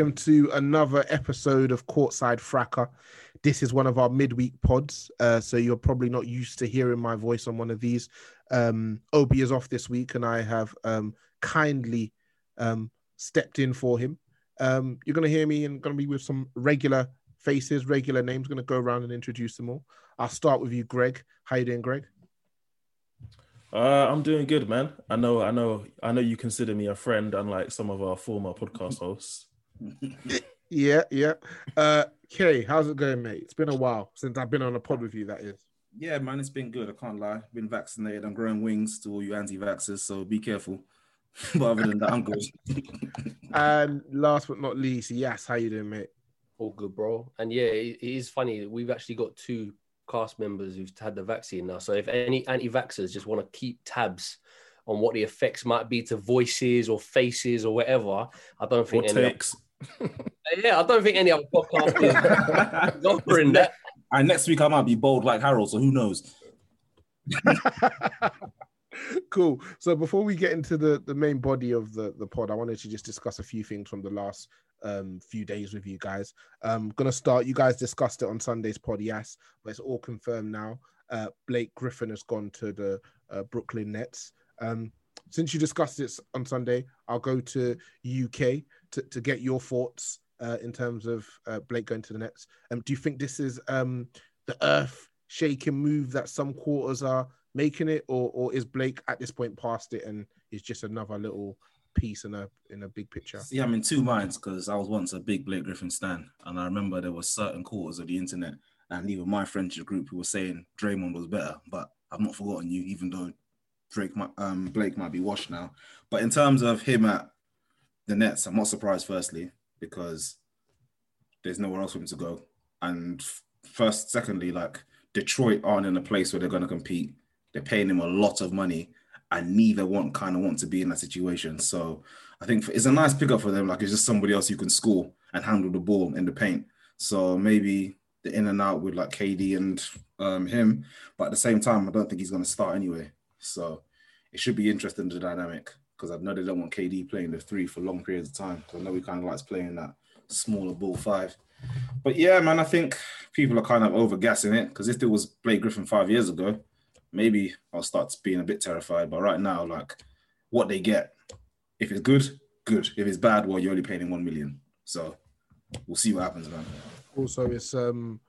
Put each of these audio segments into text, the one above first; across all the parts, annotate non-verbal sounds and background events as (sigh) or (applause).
Welcome to another episode of Courtside Fracas. This is one of our midweek pods, uh, so you're probably not used to hearing my voice on one of these. Um, Obi is off this week, and I have um, kindly um, stepped in for him. Um, you're going to hear me and going to be with some regular faces, regular names. Going to go around and introduce them all. I'll start with you, Greg. How you doing, Greg? Uh, I'm doing good, man. I know, I know, I know. You consider me a friend, unlike some of our former podcast hosts. Yeah, yeah. Uh, Kay, how's it going, mate? It's been a while since I've been on a pod with you. That is. Yeah, man, it's been good. I can't lie. Been vaccinated. I'm growing wings to all you anti-vaxxers, so be careful. (laughs) but other than that, I'm good. (laughs) and last but not least, Yas, how you doing, mate? All good, bro. And yeah, it, it is funny. We've actually got two cast members who've had the vaccine now. So if any anti-vaxxers just want to keep tabs on what the effects might be to voices or faces or whatever, I don't think or any takes. Yeah, I don't think any other podcast is (laughs) offering that. And next week I might be bold like Harold, so who knows? (laughs) cool. So before we get into the, the main body of the, the pod, I wanted to just discuss a few things from the last um, few days with you guys. I'm gonna start. You guys discussed it on Sunday's pod, yes, but it's all confirmed now. Uh, Blake Griffin has gone to the uh, Brooklyn Nets. Um, since you discussed this on Sunday, I'll go to UK to, to get your thoughts uh, in terms of uh, Blake going to the Nets. Um, do you think this is um, the earth shaking move that some quarters are making it, or or is Blake at this point past it and is just another little piece in a in a big picture? Yeah, I'm in two minds because I was once a big Blake Griffin stan, and I remember there were certain quarters of the internet and even my friendship group who were saying Draymond was better, but I've not forgotten you, even though Drake might, um, Blake might be washed now. But in terms of him at the Nets, I'm not surprised. Firstly, because there's nowhere else for him to go, and first, secondly, like Detroit aren't in a place where they're going to compete. They're paying him a lot of money, and neither one kind of want to be in that situation. So I think it's a nice pickup for them. Like it's just somebody else you can score and handle the ball in the paint. So maybe the in and out with like KD and um, him, but at the same time, I don't think he's going to start anyway. So it should be interesting the dynamic because I know they don't want KD playing the three for long periods of time. So I know he kind of likes playing that smaller ball five. But yeah, man, I think people are kind of over gassing it because if it was Blake Griffin five years ago, maybe I'll start being a bit terrified. But right now, like what they get, if it's good, good. If it's bad, well, you're only paying him one million. So we'll see what happens, man. Also, it's um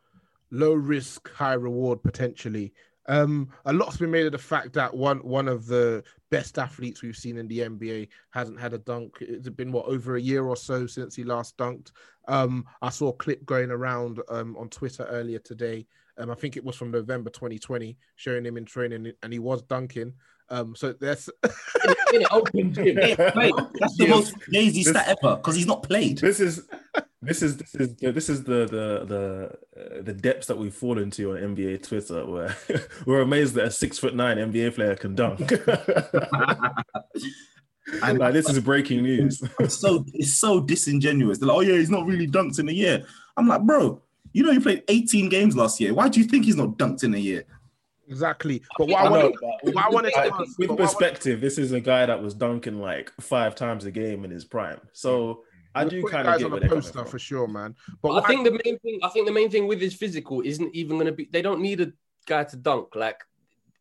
low risk, high reward potentially. Um, a lot's been made of the fact that one one of the best athletes we've seen in the NBA hasn't had a dunk. It's been what over a year or so since he last dunked. Um, I saw a clip going around um, on Twitter earlier today. Um, I think it was from November 2020, showing him in training, and he was dunking. Um, so that's in, in open gym. (laughs) Wait, that's the most lazy stat ever because he's not played. This is This is this is this is the the the uh, the depths that we've fallen to on NBA Twitter, where (laughs) we're amazed that a six foot nine NBA player can dunk. (laughs) and (laughs) like this is breaking news. It's so it's so disingenuous. They're like, oh yeah, he's not really dunked in a year. I'm like, bro, you know, he played 18 games last year. Why do you think he's not dunked in a year? Exactly. But what I, I wanted, what I wanted to ask, with perspective, this is a guy that was dunking like five times a game in his prime. So I do kind of get on a poster for sure, man. But, but I think I, the main thing, I think the main thing with his physical isn't even going to be. They don't need a guy to dunk. Like,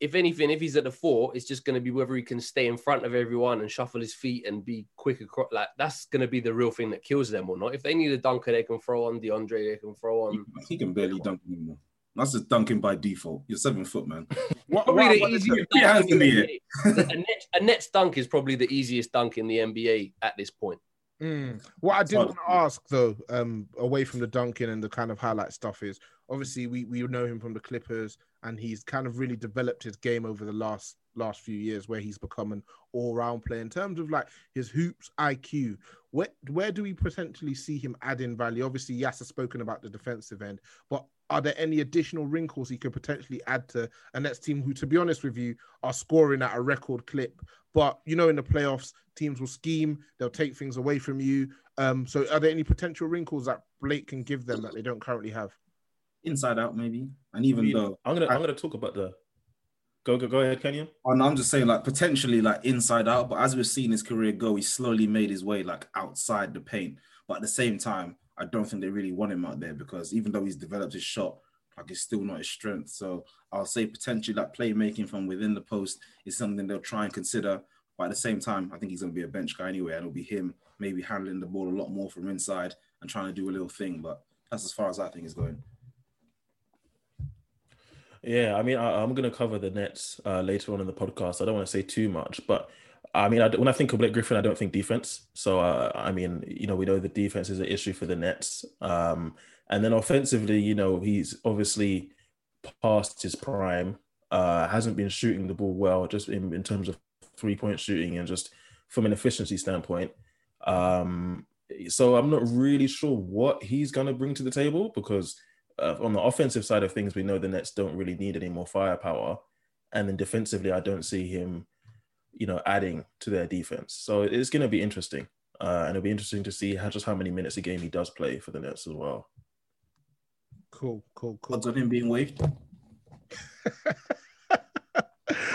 if anything, if he's at the four, it's just going to be whether he can stay in front of everyone and shuffle his feet and be quick across. Like, that's going to be the real thing that kills them or not. If they need a dunker, they can throw on DeAndre. They can throw on. He, he can barely dunk anymore. That's just dunking by default. You're seven foot, man. (laughs) what, probably what, the easiest dunk in the NBA. a, net, a net dunk is probably the easiest dunk in the NBA at this point. Mm. What I did want to ask though, um, away from the dunking and the kind of highlight stuff is obviously we, we know him from the Clippers and he's kind of really developed his game over the last last few years where he's become an all-round player in terms of like his hoops IQ where where do we potentially see him adding value obviously Yas has spoken about the defensive end but are there any additional wrinkles he could potentially add to a Nets team who, to be honest with you, are scoring at a record clip? But you know, in the playoffs, teams will scheme, they'll take things away from you. Um, so, are there any potential wrinkles that Blake can give them that they don't currently have? Inside out, maybe. And even mean, though I'm gonna, I, am going to talk about the. Go, go, go ahead, Kenya. And oh, I'm just saying, like potentially, like inside out. But as we've seen his career go, he slowly made his way like outside the paint. But at the same time, I don't think they really want him out there because even though he's developed his shot, like it's still not his strength. So I'll say potentially that playmaking from within the post is something they'll try and consider. But at the same time, I think he's going to be a bench guy anyway, and it'll be him maybe handling the ball a lot more from inside and trying to do a little thing. But that's as far as I think is going. Yeah, I mean, I, am going to cover the Nets uh, later on in the podcast. I don't want to say too much, but I mean, I, when I think of Blake Griffin, I don't think defense. So, uh, I mean, you know, we know the defense is an issue for the Nets. Um, and then offensively, you know, he's obviously past his prime, uh, hasn't been shooting the ball well, just in, in terms of three point shooting and just from an efficiency standpoint. Um, so, I'm not really sure what he's going to bring to the table because uh, on the offensive side of things, we know the Nets don't really need any more firepower. And then defensively, I don't see him you know, adding to their defense. So it's going to be interesting. Uh, and it'll be interesting to see how just how many minutes a game he does play for the Nets as well. Cool, cool, cool. Odds on him being waived. (laughs)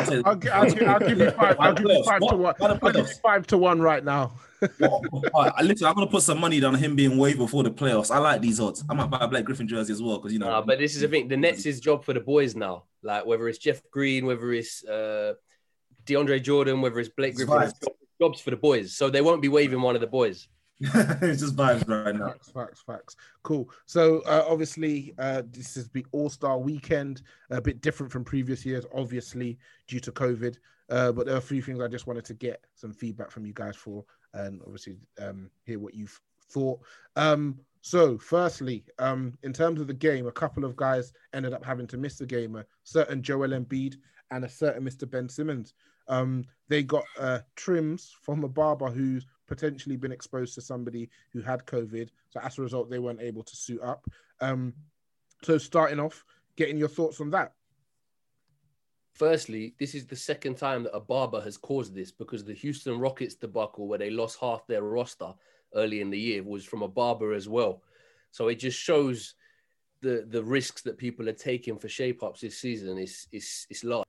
I'll, I'll, I'll, I'll, give you five. I'll give you five what? to one. I'll give you five to one right now. right, listen, I'm gonna put some money down on him being waived before the playoffs. I like these odds. I might buy a Blake Griffin jersey as well because you know. Uh, but this is the thing. The Nets is job for the boys now. Like whether it's Jeff Green, whether it's uh, DeAndre Jordan, whether it's Blake Griffin, it's jobs for the boys. So they won't be waving one of the boys. (laughs) it's just vibes right now. Facts, facts, facts. Cool. So uh, obviously, uh, this is the All Star Weekend, a bit different from previous years, obviously due to COVID. Uh, but there are a few things I just wanted to get some feedback from you guys for, and obviously um, hear what you've thought. Um, so, firstly, um, in terms of the game, a couple of guys ended up having to miss the game. A certain Joel Embiid and a certain Mr. Ben Simmons. Um, they got uh, trims from a barber who's potentially been exposed to somebody who had COVID. So as a result, they weren't able to suit up. Um, so starting off, getting your thoughts on that. Firstly, this is the second time that a barber has caused this because the Houston Rockets debacle, where they lost half their roster early in the year, was from a barber as well. So it just shows the the risks that people are taking for shape ups this season is is is large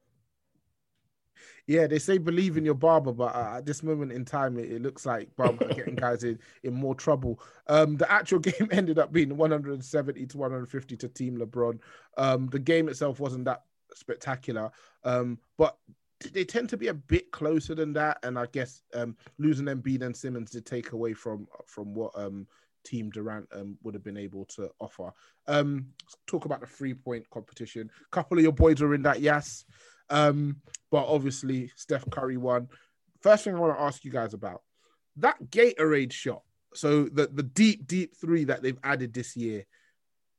yeah, they say believe in your barber, but uh, at this moment in time, it, it looks like barbers are getting guys in, in more trouble. Um, the actual (laughs) game ended up being 170 to 150 to Team LeBron. Um, the game itself wasn't that spectacular, um, but they tend to be a bit closer than that. And I guess um, losing Embiid and Simmons did take away from from what um, Team Durant um, would have been able to offer. Um, talk about the three point competition. A couple of your boys are in that, yes. Um, but obviously Steph Curry won. First thing I want to ask you guys about that Gatorade shot. So the the deep deep three that they've added this year.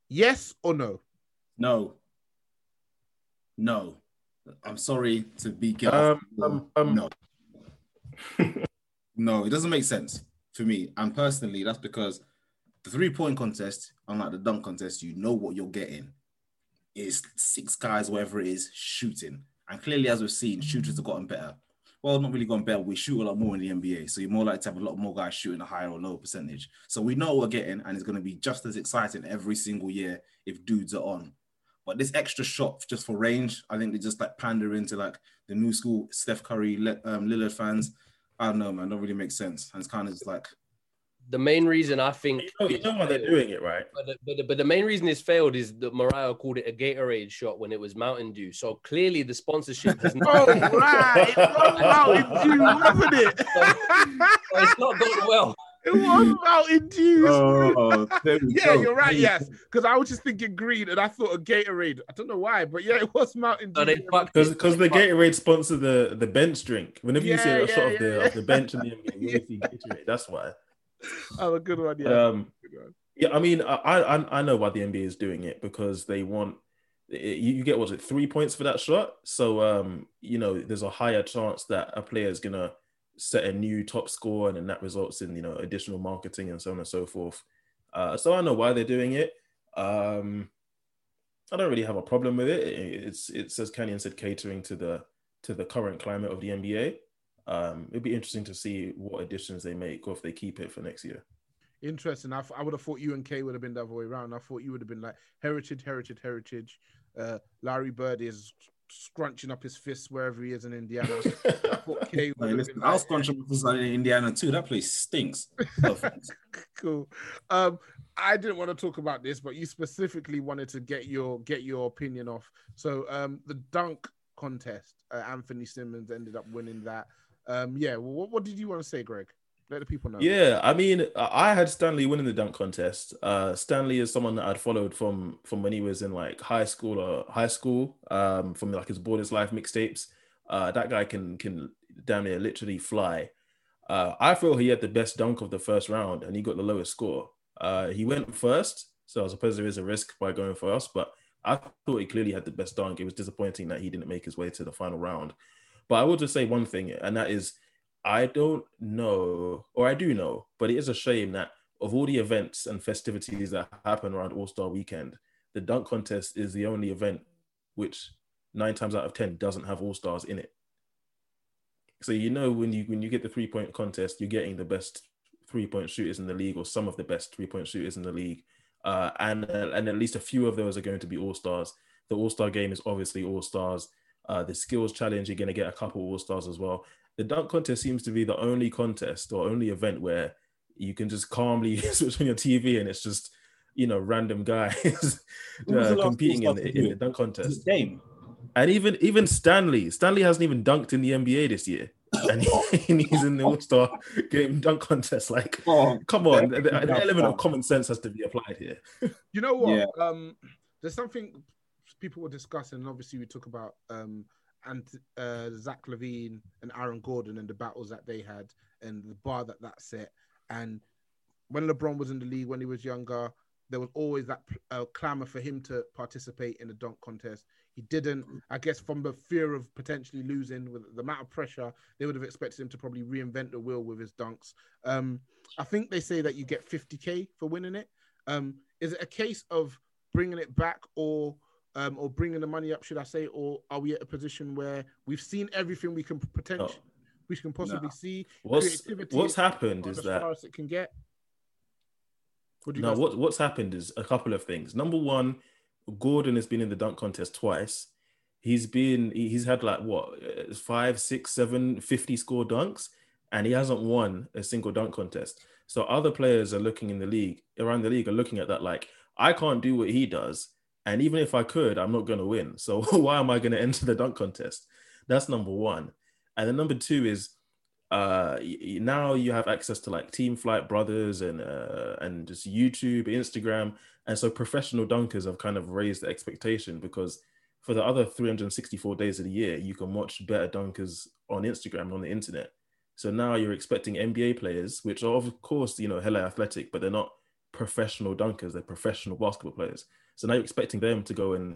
Yes or no? No. No. I'm sorry to be. Um, um, um. No. (laughs) no, it doesn't make sense for me. And personally, that's because the three point contest, unlike the dunk contest, you know what you're getting. Is six guys, whatever it is, shooting. And clearly, as we've seen, shooters have gotten better. Well, not really gotten better. We shoot a lot more in the NBA. So you're more likely to have a lot more guys shooting a higher or lower percentage. So we know what we're getting, and it's going to be just as exciting every single year if dudes are on. But this extra shot just for range, I think they just like pander into like the new school Steph Curry, um, Lillard fans. I don't know, man. Don't really make sense. And it's kind of just like the main reason I think you know, you know why they're doing it, right? But the, but, the, but the main reason it's failed is that Morayo called it a Gatorade shot when it was Mountain Dew. So clearly the sponsorship has not. (laughs) oh right, it was Mountain Dew, wasn't it? (laughs) so it's not gone well. It was Mountain Dew. Oh, yeah, go. you're right. Yes, because I was just thinking green, and I thought a Gatorade. I don't know why, but yeah, it was Mountain Dew. Because because the Gatorade sponsor the the bench drink. Whenever yeah, you see a yeah, shot yeah, of the of the bench in the NBA, you see Gatorade. That's why. Oh, a good one. Yeah. Um, good one. Yeah, I mean, I, I I know why the NBA is doing it because they want it, you get what's it three points for that shot. So um, you know, there's a higher chance that a player is gonna set a new top score, and then that results in you know additional marketing and so on and so forth. Uh, so I know why they're doing it. Um, I don't really have a problem with it. It's it's as Canyon said, catering to the to the current climate of the NBA um, it'd be interesting to see what additions they make or if they keep it for next year. Interesting. I, I would have thought UNK would have been the other way around. I thought you would have been like heritage, heritage, heritage. Uh, Larry Bird is scrunching up his fists wherever he is in Indiana. (laughs) I thought K would hey, listen, I'll scrunch up his in Indiana too. That place stinks. (laughs) cool. Um, I didn't want to talk about this, but you specifically wanted to get your get your opinion off. So um, the dunk contest, uh, Anfernee Simons ended up winning that. Um, yeah, well, what, what did you want to say, Greg? Let the people know. Yeah, I mean, I had Stanley winning the dunk contest. Uh, Stanley is someone that I'd followed from from when he was in like high school or high school, um, from like his Ballislife mixtapes. Uh, that guy can can damn near literally fly. Uh, I feel he had the best dunk of the first round, and he got the lowest score. Uh, he went first, so I suppose there is a risk by going first, but I thought he clearly had the best dunk. It was disappointing that he didn't make his way to the final round. But I will just say one thing, and that is, I don't know, or I do know, but it is a shame that of all the events and festivities that happen around All Star Weekend, the dunk contest is the only event which nine times out of ten doesn't have All Stars in it. So you know when you when you get the three point contest, you're getting the best three point shooters in the league, or some of the best three point shooters in the league, uh, and and at least a few of those are going to be All Stars. The All Star game is obviously All Stars. Uh, the skills challenge, you're going to get a couple all stars as well. The dunk contest seems to be the only contest or only event where you can just calmly (laughs) switch on your TV and it's just, you know, random guys (laughs) uh, competing in the, in the dunk contest. Game. And even even Stanley, Stanley hasn't even dunked in the NBA this year. (laughs) and, he's in the All Star game dunk contest. Like, oh, come on, the, the, element of common sense has to be applied here. You know what? Yeah. Um, there's something people were discussing, and obviously we talk about um, and uh, Zach LaVine and Aaron Gordon and the battles that they had and the bar that that set. And when LeBron was in the league when he was younger, there was always that uh, clamor for him to participate in the dunk contest. He didn't, I guess, from the fear of potentially losing, with the amount of pressure, they would have expected him to probably reinvent the wheel with his dunks. Um, I think they say that you get 50k for winning it. Um, is it a case of bringing it back, or um, or bringing the money up, should I say, or are we at a position where we've seen everything we can potentially, oh. we can possibly no. see? What's what's happened is that as it can get. What no, what what's happened is a couple of things. Number one, Gordon has been in the dunk contest twice. He's been he's had like what five, six, seven, 50 score dunks, and he hasn't won a single dunk contest. So other players are looking in the league around the league are looking at that like I can't do what he does and even if I could, I'm not going to win. So (laughs) why am I going to enter the dunk contest? That's number one. And then number two is uh, now you have access to like Team Flight Brothers and uh, and just YouTube, Instagram, and so professional dunkers have kind of raised the expectation because for the other 364 days of the year, you can watch better dunkers on Instagram on the internet. So now you're expecting NBA players, which are of course you know hella athletic, but they're not professional dunkers; they're professional basketball players. So now you're expecting them to go and,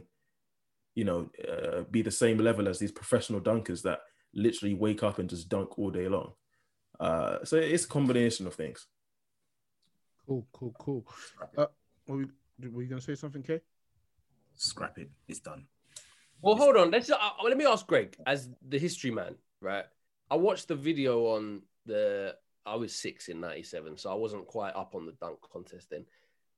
you know, uh, be the same level as these professional dunkers that literally wake up and just dunk all day long. Uh, so it's a combination of things. Cool, cool, cool. Uh, were, we, were you going to say something, Kay? Scrap it. It's done. Well, hold on. Let's uh, let me ask Greg as the history man, right? I watched the video on the. I was six in '97, so I wasn't quite up on the dunk contest then.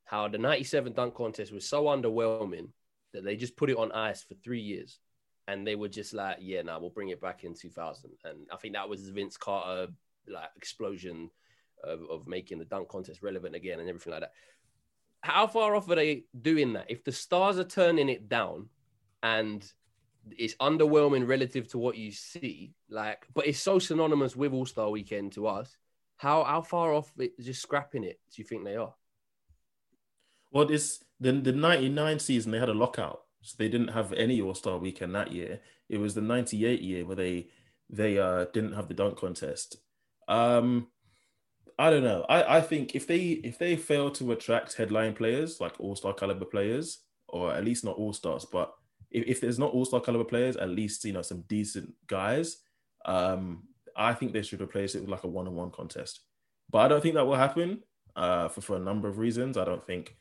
How the '97 dunk contest was so underwhelming that they just put it on ice for three years, and they were just like, "Yeah, now nah, we'll bring it back in 2000." And I think that was Vince Carter like explosion of, of making the dunk contest relevant again and everything like that. How far off are they doing that? If the stars are turning it down, and it's underwhelming relative to what you see, like, but it's so synonymous with All Star Weekend to us. How how far off it, just scrapping it do you think they are? Well, this the the '99 season they had a lockout, so they didn't have any All Star Weekend that year. It was the '98 year where they they uh, didn't have the dunk contest. Um, I don't know. I, I think if they if they fail to attract headline players like All Star caliber players, or at least not All Stars, but if, if there's not all star caliber players, at least you know some decent guys. Um, I think they should replace it with like a one on one contest. But I don't think that will happen uh, for for a number of reasons. I don't think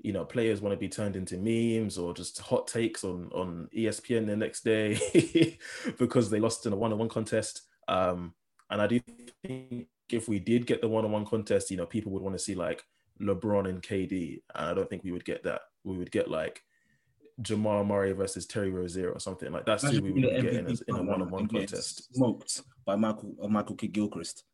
you know players want to be turned into memes or just hot takes on on ESPN the next day (laughs) because they lost in a one on one contest. Um, and I do think if we did get the one on one contest, you know, people would want to see like LeBron and KD. And I don't think we would get that. We would get like Jamal Murray versus Terry Rozier or something like that's who we would get in, a, in a one-on-one contest. Smoked by Michael uh, Michael Kidd Gilchrist.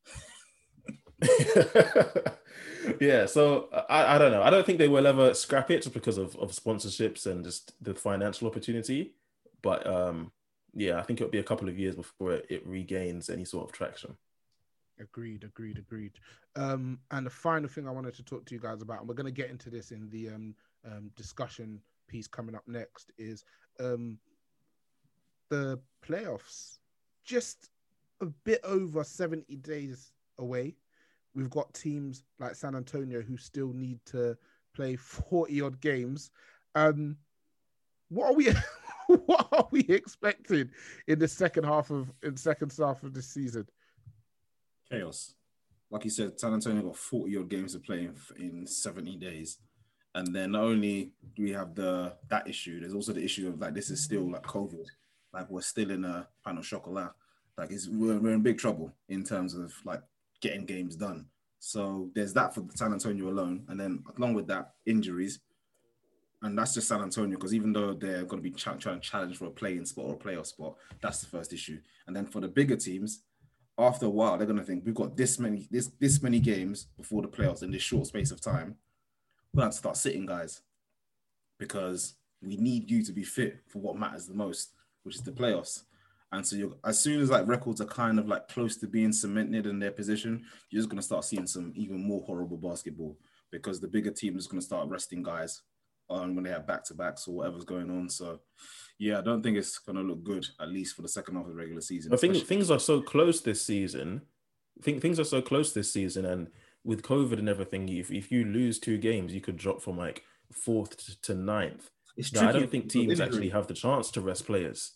(laughs) yeah, so I, I don't know. I don't think they will ever scrap it just because of, of sponsorships and just the financial opportunity. But um, yeah, I think it'll be a couple of years before it, it regains any sort of traction. Agreed, agreed, agreed. Um, and the final thing I wanted to talk to you guys about, and we're going to get into this in the um, um, discussion piece coming up next is um, the playoffs. Just a bit over 70 days away. We've got teams like San Antonio who still need to play (laughs) 40 odd games. Um, what are we (laughs) what are we expecting in the second half of in second half of the season? Chaos. Like you said, San Antonio got 40 odd games to play in, in 70 days. And then not only do we have the that issue, there's also the issue of like this is still like COVID, like we're still in a pan of chocolate. Like it's we're, we're in big trouble in terms of like getting games done. So there's that for San Antonio alone, and then along with that, injuries, and that's just San Antonio because even though they're going to be ch- trying to challenge for a playing spot or a playoff spot, that's the first issue. And then for the bigger teams, after a while, they're going to think we've got this many this this many games before the playoffs in this short space of time We're have to start sitting guys because we need you to be fit for what matters the most, which is the playoffs. And so you're as soon as like records are kind of like close to being cemented in their position, you're just gonna start seeing some even more horrible basketball because the bigger team is gonna start resting guys um, when they have back to backs or whatever's going on. So yeah, I don't think it's gonna look good, at least for the second half of the regular season. I think things are so close this season. I think things are so close this season and with COVID and everything, if, if you lose two games, you could drop from like fourth to ninth. It's Now, I don't think teams actually have the chance to rest players.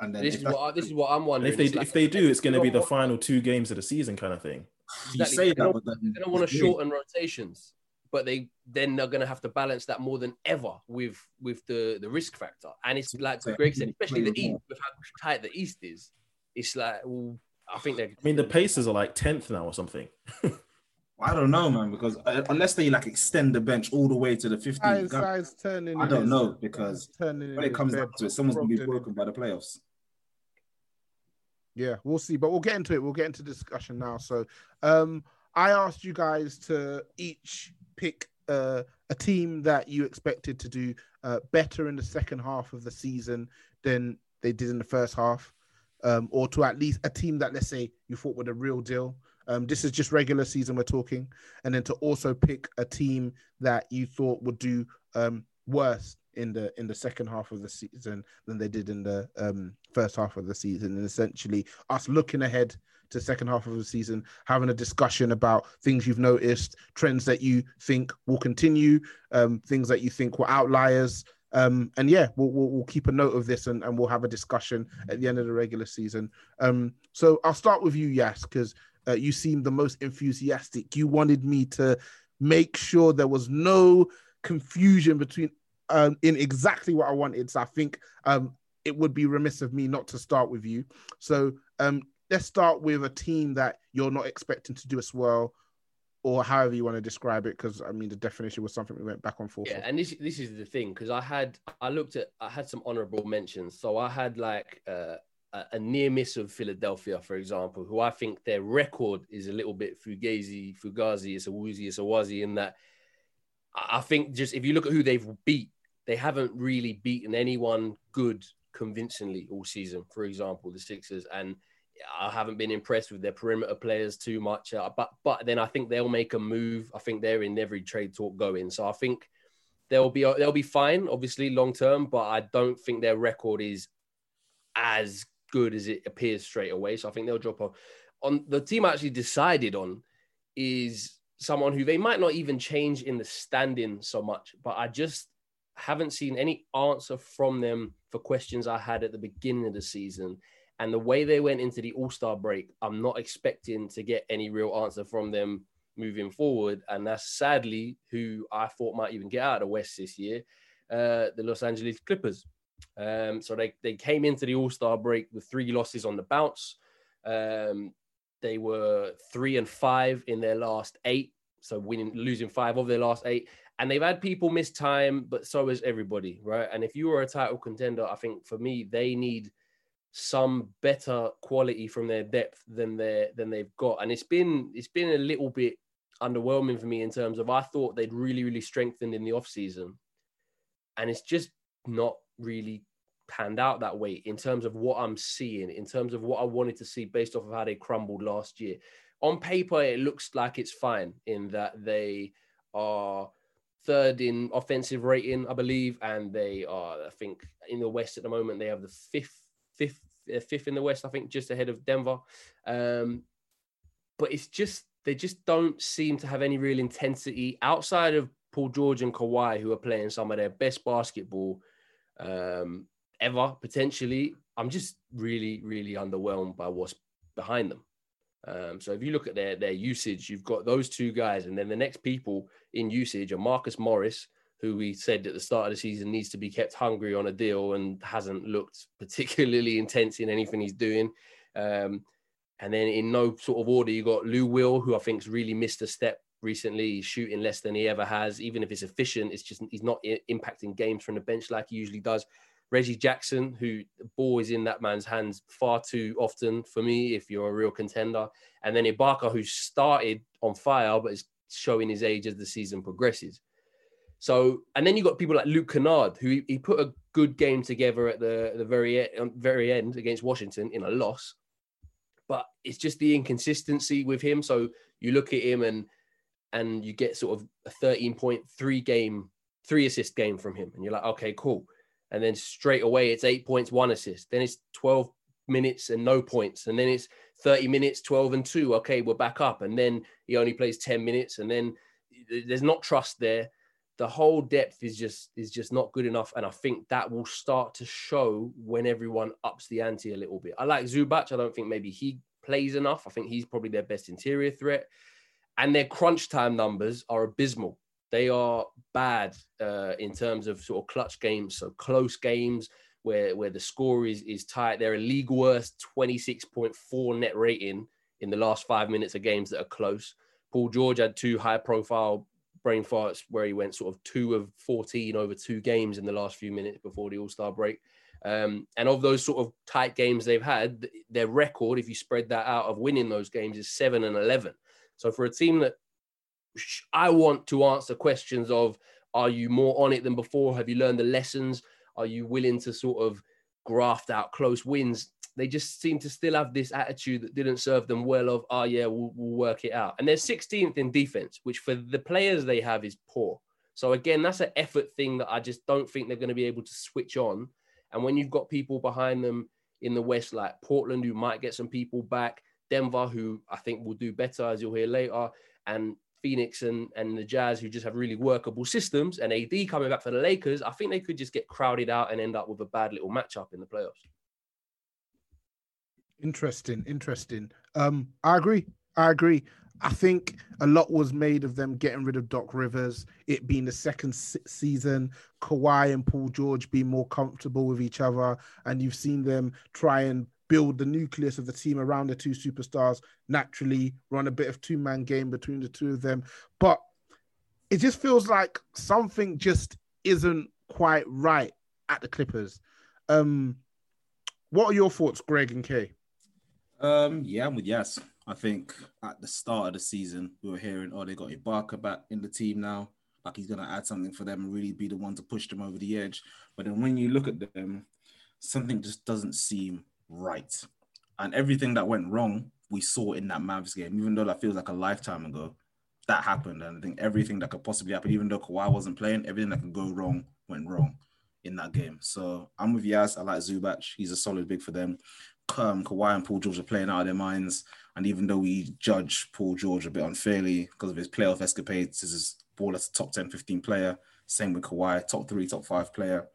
And then this is what this is what I'm wondering. If they like, if they do, it's going to be the final two games of the season, kind of thing. Exactly. You say that, but then they don't want to shorten rotations, but they then they're going to have to balance that more than ever with with the the risk factor. And it's like Greg said, especially the East, with how tight the East is. It's like, well, I think they. I mean, the Pacers are like tenth now or something. (laughs) I don't know, man, because uh, unless they like extend the bench all the way to the 15th, guys, guys turning I don't know because when it comes down to it, someone's gonna be broken by the playoffs. Yeah, we'll see, but we'll get into it. We'll get into discussion now. So, um, I asked you guys to each pick uh, a team that you expected to do uh, better in the second half of the season than they did in the first half, um, or to at least a team that let's say you thought were the real deal. Um, this is just regular season we're talking, and then to also pick a team that you thought would do um, worse in the in the second half of the season than they did in the um, first half of the season, and essentially us looking ahead to second half of the season, having a discussion about things you've noticed, trends that you think will continue, um, things that you think were outliers. Um, and yeah, we'll, we'll, we'll, keep a note of this and, and we'll have a discussion at the end of the regular season. Um, so I'll start with you, Yas, because uh, you seemed the most enthusiastic. You wanted me to make sure there was no confusion between um, in exactly what I wanted. So I think um, it would be remiss of me not to start with you. So um, let's start with a team that you're not expecting to do as well, or however you want to describe it. Because I mean, the definition was something we went back and forth. Yeah, and this this is the thing because I had I looked at I had some honorable mentions. So I had like uh, a, a near miss of Philadelphia, for example, who I think their record is a little bit fugazi, fugazi, it's a woozy, it's a wazzy in that. I think just if you look at who they've beat, they haven't really beaten anyone good convincingly all season. For example, the Sixers, and I haven't been impressed with their perimeter players too much. Uh, but but then I think they'll make a move. I think they're in every trade talk going. So I think they'll be they'll be fine, obviously long term. But I don't think their record is as good as it appears straight away. So I think they'll drop off. On the team I actually decided on is someone who they might not even change in the standing so much, but I just haven't seen any answer from them for questions I had at the beginning of the season. And the way they went into the All Star break, I'm not expecting to get any real answer from them moving forward. And that's sadly who I thought might even get out of the West this year, uh, the Los Angeles Clippers. Um, so they, they came into the All Star break with three losses on the bounce. Um, they were three and five in their last eight, so winning, losing five of their last eight. And they've had people miss time, but so has everybody, right? And if you are a title contender, I think for me they need some better quality from their depth than they than they've got. And it's been it's been a little bit underwhelming for me in terms of I thought they'd really really strengthened in the off season, and it's just not really panned out that way in terms of what I'm seeing, in terms of what I wanted to see based off of how they crumbled last year. On paper, it looks like it's fine in that they are third in offensive rating, I believe, and they are, I think, in the West at the moment, they have the fifth, fifth, uh, fifth in the West, I think, just ahead of Denver. Um, but it's just they just don't seem to have any real intensity outside of Paul George and Kawhi, who are playing some of their best basketball um, ever potentially. I'm just really, really underwhelmed by what's behind them. Um, so if you look at their their usage, you've got those two guys, and then the next people in usage are Marcus Morris, who we said at the start of the season needs to be kept hungry on a deal and hasn't looked (laughs) particularly intense in anything he's doing. Um, and then in no sort of order, you got Lou Will, who I think's really missed a step recently. He's shooting less than he ever has. Even if it's efficient, it's just he's not impacting games from the bench like he usually does. Reggie Jackson, who the ball is in that man's hands far too often for me, if you're a real contender. And then Ibaka, who started on fire, but is showing his age as the season progresses. So, and then you got people like Luke Kennard, who he put a good game together at the, the very, um, very end against Washington in a loss. But it's just the inconsistency with him. So you look at him and and you get sort of a 13.3 game, three assist game from him. And you're like, okay, cool and then straight away it's eight points, one assist. Then it's 12 minutes and no points. And then it's 30 minutes, 12 and two. Okay, we're back up. And then he only plays 10 minutes. And then there's not trust there. The whole depth is just is just not good enough. And I think that will start to show when everyone ups the ante a little bit. I like Zubac. I don't think maybe he plays enough. I think he's probably their best interior threat. And their crunch time numbers are abysmal they are bad uh, in terms of sort of clutch games, so close games where where the score is is tight. They're a league worst 26.4 net rating in the last five minutes of games that are close. Paul George had two high profile brain farts where he went sort of two of 14 over two games in the last few minutes before the All Star break. Um, and of those sort of tight games they've had, their record, if you spread that out of winning those games, is seven and 11. So for a team that I want to answer questions of are you more on it than before? Have you learned the lessons? Are you willing to sort of graft out close wins? They just seem to still have this attitude that didn't serve them well of, oh, yeah, we'll, we'll work it out. And they're 16th in defense, which for the players they have is poor. So again, that's an effort thing that I just don't think they're going to be able to switch on. And when you've got people behind them in the West, like Portland, who might get some people back, Denver, who I think will do better, as you'll hear later, and Phoenix and, and the Jazz, who just have really workable systems, and AD coming back for the Lakers, I think they could just get crowded out and end up with a bad little matchup in the playoffs. Interesting, interesting. Um, I agree. I agree. I think a lot was made of them getting rid of Doc Rivers, it being the second se- season, Kawhi and Paul George being more comfortable with each other, and you've seen them try and build the nucleus of the team around the two superstars naturally, run a bit of two man game between the two of them. But it just feels like something just isn't quite right at the Clippers. Um, what are your thoughts, Greg and Kay? Um, yeah, I'm with yes. I think at the start of the season, we were hearing, oh, they got Ibaka back in the team now. Like he's going to add something for them and really be the one to push them over the edge. But then when you look at them, something just doesn't seem right. And everything that went wrong, we saw in that Mavs game, even though that feels like a lifetime ago, that happened. And I think everything that could possibly happen, even though Kawhi wasn't playing, everything that could go wrong went wrong in that game. So I'm with Yas. I like Zubac. He's a solid big for them. Um, Kawhi and Paul George are playing out of their minds. And even though we judge Paul George a bit unfairly because of his playoff escapades, this is ball as a top 10, 15 player. Same with Kawhi, top three, top five player.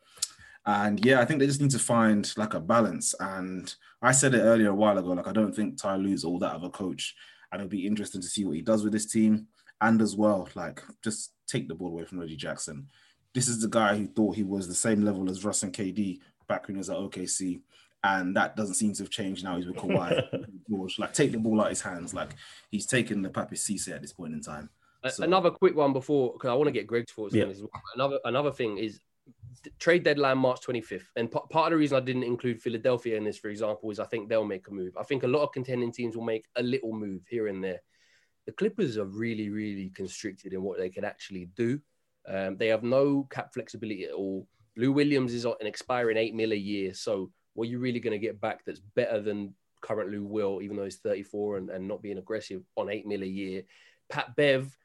And yeah, I think they just need to find like a balance. And I said it earlier a while ago, like I don't think Ty Lue's all that of a coach. And it'll be interesting to see what he does with this team. And as well, like just take the ball away from Reggie Jackson. This is the guy who thought he was the same level as Russ and KD back when he was at OKC and that doesn't seem to have changed now. He's with (laughs) Kawhi. George, like take the ball out of his hands. Like he's taken the Papiss Cisse at this point in time. So. Another quick one before, because I want to get Greg's thoughts yeah. on this. Another another thing is trade deadline March 25th, and p- part of the reason I didn't include Philadelphia in this, for example, is I think they'll make a move. I think a lot of contending teams will make a little move here and there. The Clippers are really, really constricted in what they can actually do. Um, they have no cap flexibility at all. Lou Williams is an expiring eight mil a year, so what are you're really going to get back that's better than current Lou Will, even though he's 34 and, and not being aggressive on eight mil a year. Pat Bev,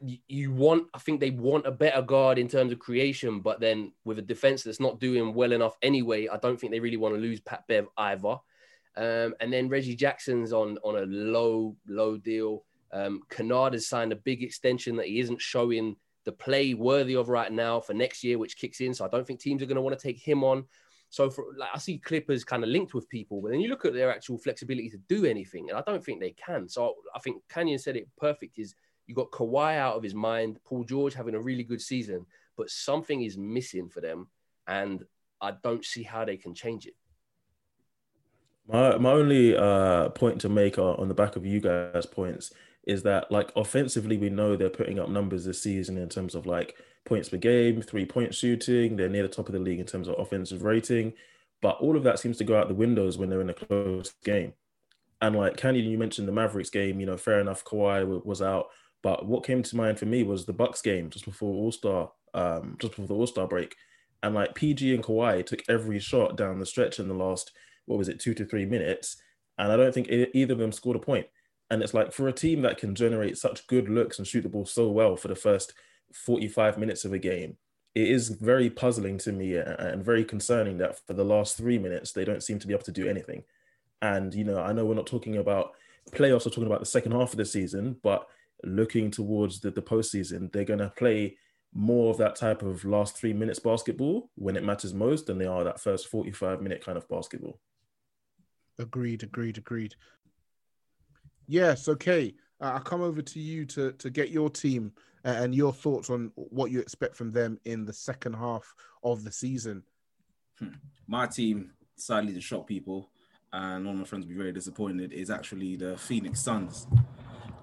you want, I think they want a better guard in terms of creation, but then with a defense that's not doing well enough anyway, I don't think they really want to lose Pat Bev either. Um, and then Reggie Jackson's on on a low, low deal. Um, Kennard has signed a big extension that he isn't showing the play worthy of right now for next year, which kicks in. So I don't think teams are going to want to take him on. So for like I see Clippers kind of linked with people, but then you look at their actual flexibility to do anything, and I don't think they can. So I think Canyon said it perfect. Is you got Kawhi out of his mind, Paul George having a really good season, but something is missing for them, and I don't see how they can change it. My my only uh, point to make on the back of you guys' points is that like offensively, we know they're putting up numbers this season in terms of like points per game, three point shooting. They're near the top of the league in terms of offensive rating. But all of that seems to go out the windows when they're in a close game. And like Canyon, you mentioned the Mavericks game, you know, fair enough, Kawhi was out. But what came to mind for me was the Bucks game just before All Star, um, just before the All Star break. And like PG and Kawhi took every shot down the stretch in the last, what was it, two to three minutes. And I don't think either of them scored a point. And it's like for a team that can generate such good looks and shoot the ball so well for the first 45 minutes of a game, it is very puzzling to me and very concerning that for the last three minutes, they don't seem to be able to do anything. And, you know, I know we're not talking about playoffs, we're talking about the second half of the season, but looking towards the, the postseason, they're going to play more of that type of last three minutes basketball when it matters most than they are that first 45 minute kind of basketball. Agreed, agreed, agreed. Yes, okay. Uh, I'll come over to you to, to get your team and your thoughts on what you expect from them in the second half of the season. Hmm. My team, sadly to shock people, and all my friends will be very disappointed, is actually the Phoenix Suns.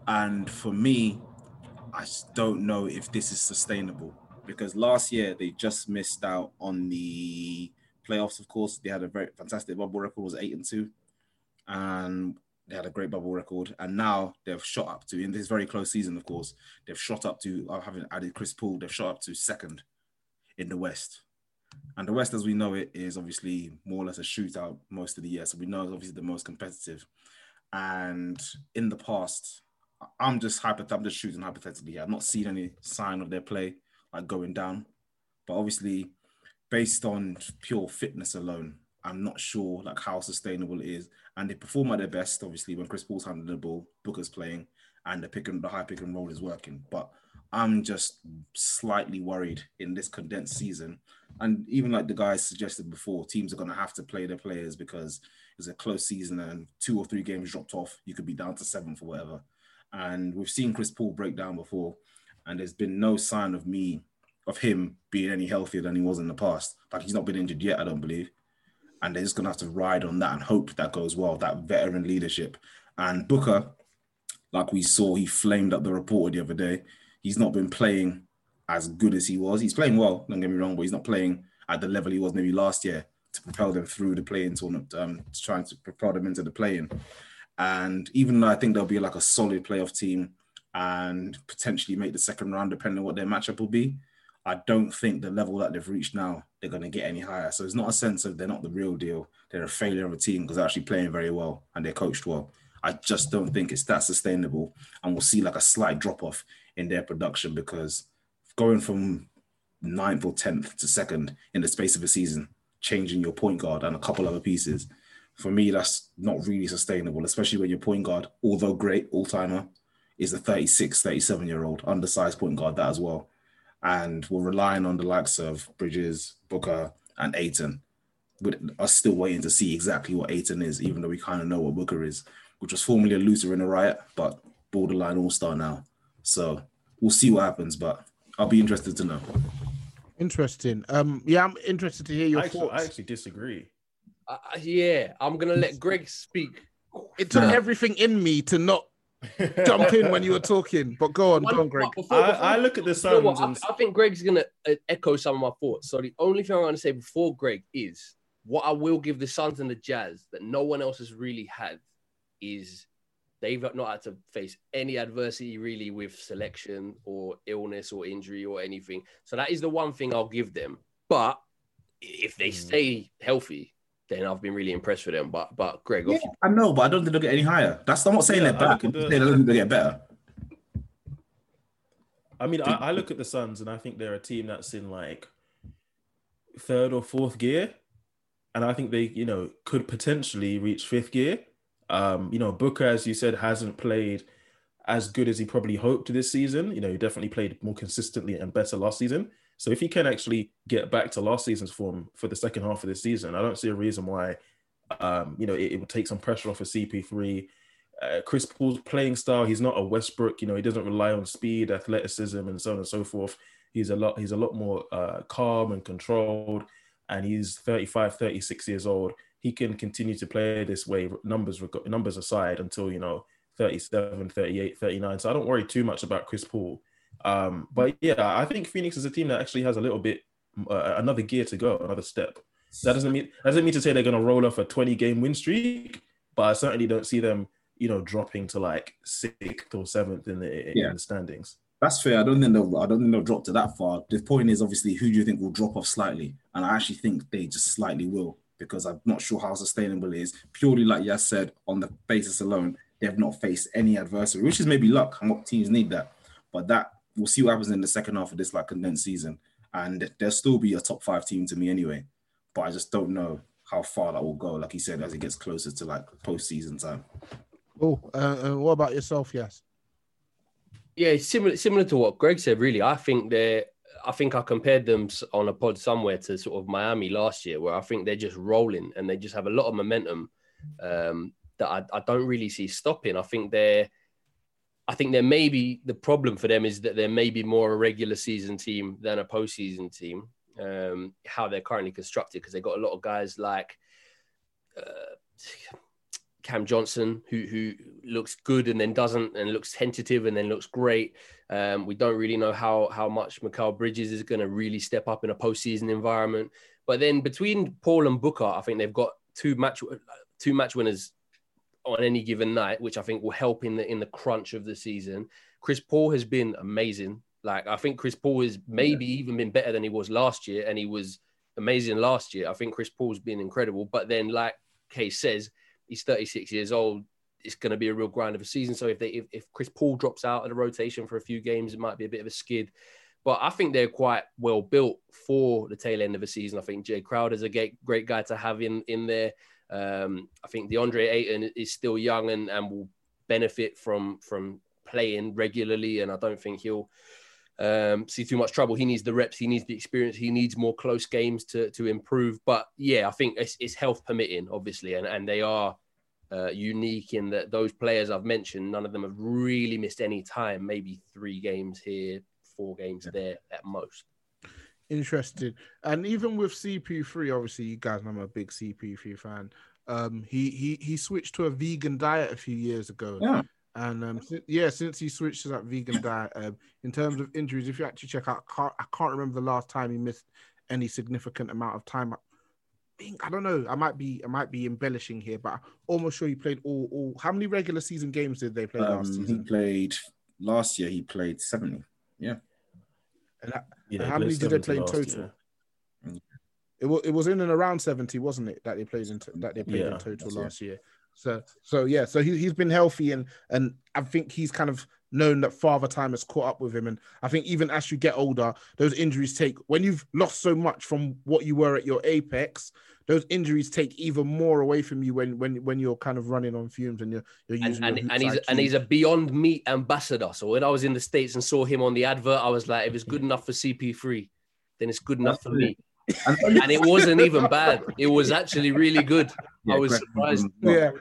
And for me, I don't know if this is sustainable because last year they just missed out on the playoffs. Of course, they had a very fantastic bubble record, was eight and two, and they had a great bubble record, and now they've shot up to in this very close season. Of course, they've shot up to. Uh, I haven't added Chris Paul. They've shot up to second in the West, and the West, as we know it, is obviously more or less a shootout most of the year. So we know it's obviously the most competitive. And in the past, I'm just hypothetically, I'm just shooting hypothetically here. I've not seen any sign of their play like going down, but obviously, based on pure fitness alone, I'm not sure like how sustainable it is. And they perform at their best, obviously, when Chris Paul's handling the ball, Booker's playing, and the pick and the high pick and roll is working. But I'm just slightly worried in this condensed season. And even like the guys suggested before, teams are going to have to play their players because it's a close season and two or three games dropped off. You could be down to seventh or whatever. And we've seen Chris Paul break down before, and there's been no sign of me, of him being any healthier than he was in the past. Like he's not been injured yet, I don't believe. And they're just gonna have to ride on that and hope that goes well, that veteran leadership. And Booker, like we saw, he flamed up the reporter the other day. He's not been playing as good as he was. He's playing well, don't get me wrong, but he's not playing at the level he was maybe last year to propel them through the play-in tournament, um, trying to propel them into the play-in. And even though I think they'll be like a solid playoff team and potentially make the second round, depending on what their matchup will be, I don't think the level that they've reached now, they're going to get any higher. So it's not a sense of they're not the real deal. They're a failure of a team because they're actually playing very well and they're coached well. I just don't think it's that sustainable. And we'll see like a slight drop off in their production because going from ninth or 10th to second in the space of a season, changing your point guard and a couple other pieces, for me, that's not really sustainable, especially when your point guard, although great all timer, is a 36, 37 year old undersized point guard, that as well. And we're relying on the likes of Bridges, Booker, and Ayton. But are still waiting to see exactly what Ayton is, even though we kind of know what Booker is, which was formerly a loser in a riot, but borderline all star now. So we'll see what happens, but I'll be interested to know. Interesting. Um, yeah, I'm interested to hear your I actually, thoughts. I actually disagree. Uh, yeah, I'm gonna let Greg speak. It took everything in me to not (laughs) jump in when you were talking. But go on, go on, Greg. Before- I, before- I look at the You know and I, I think Greg's gonna uh, echo some of my thoughts. So the only thing I'm gonna say before Greg is what I will give the Suns and the Jazz that no one else has really had is they've not had to face any adversity really with selection or illness or injury or anything. So that is the one thing I'll give them. But if they stay healthy, then I've been really impressed with them. But but Greg, Yeah, you- I know, but I don't think they'll get any higher. That's I'm not saying Yeah, they're I bad. look I'm at saying I don't think they'll get better. I mean, I, I look at the Suns and I think they're a team that's in like third or fourth gear, and I think they, you know, could potentially reach fifth gear. Um, you know, Booker, as you said, hasn't played as good as he probably hoped this season. You know, he definitely played more consistently and better last season. So if he can actually get back to last season's form for the second half of this season, I don't see a reason why, um, you know, it, it would take some pressure off of CP3 uh, Chris Paul's playing style, he's not a Westbrook. You know, he doesn't rely on speed, athleticism, and so on and so forth. He's a lot. He's a lot more uh, calm and controlled. And he's 35, 36 years old. He can continue to play this way, numbers numbers aside, until you know 37, 38, 39. So I don't worry too much about Chris Paul. Um, but yeah, I think Phoenix is a team that actually has a little bit uh, another gear to go, another step. That doesn't mean that doesn't mean to say they're going to roll off a 20 game win streak, but I certainly don't see them you know, dropping to like sixth or seventh in the, Yeah. in the standings. That's fair. I don't think they'll. I don't think they'll drop to that far. The point is obviously who do you think will drop off slightly, and I actually think they just slightly will because I'm not sure how sustainable it is. Purely like Yas said, on the basis alone, they have not faced any adversary, which is maybe luck, and what teams need that. But that we'll see what happens in the second half of this like condensed season, and they'll still be a top five team to me anyway. But I just don't know how far that will go. Like he said, as it gets closer to like postseason time. Oh, uh, uh, what about yourself? Yas. Yeah, similar similar to what Greg said. Really, I think they're. I think I compared them on a pod somewhere to sort of Miami last year, where I think they're just rolling and they just have a lot of momentum um, that I, I don't really see stopping. I think they're. I think there may be the problem for them is that they're maybe more a regular season team than a postseason team. Um, how they're currently constructed because they've got a lot of guys like uh, Cam Johnson, who who looks good and then doesn't, and looks tentative and then looks great. Um, we don't really know how how much Mikal Bridges is going to really step up in a postseason environment. But then between Paul and Booker, I think they've got two match two match winners on any given night, which I think will help in the in the crunch of the season. Chris Paul has been amazing. Like I think Chris Paul has maybe even been better than he was last year, and he was amazing last year. I think Chris Paul's been incredible. But then, like Kay says, he's 36 years old. It's going to be a real grind of a season. So if they if, if Chris Paul drops out of the rotation for a few games, it might be a bit of a skid. But I think they're quite well built for the tail end of the season. I think Jae Crowder's a great, great guy to have in in there. Um, I think DeAndre Ayton is still young and, and will benefit from from playing regularly. And I don't think he'll um, see too much trouble. He needs the reps, he needs the experience, he needs more close games to to improve. But yeah, I think it's, it's health permitting, obviously, and and they are uh, unique in that those players I've mentioned, none of them have really missed any time. Maybe three games here, four games there at most. Interesting. And even with CP3, obviously, you guys know I'm a big CP3 fan. Um, he he he switched to a vegan diet a few years ago. Yeah. And um, yeah, since he switched to that vegan diet, um, in terms of injuries, if you actually check out, I can't, I can't remember the last time he missed any significant amount of time. I think I don't know. I might be I might be embellishing here, but I'm almost sure he played all. all how many regular season games did they play last Um, he played last year. He played seventy. Yeah. And that- Yeah, how many did they play in last total? It was it was in and around seventy, wasn't it? That they played in that they played Yeah, in total it. last year. So so yeah, so he he's been healthy and and I think he's kind of known that father time has caught up with him. And I think even as you get older, those injuries take when you've lost so much from what you were at your apex. Those injuries take even more away from you when when when you're kind of running on fumes and you're you're using and, your and he's IQ. and he's a Beyond Meat ambassador. So when I was in the states and saw him on the advert, I was like, if it's good enough for CP3, then it's good enough for me. And it wasn't even bad. It was actually really good. I was surprised. Mm-hmm. yeah.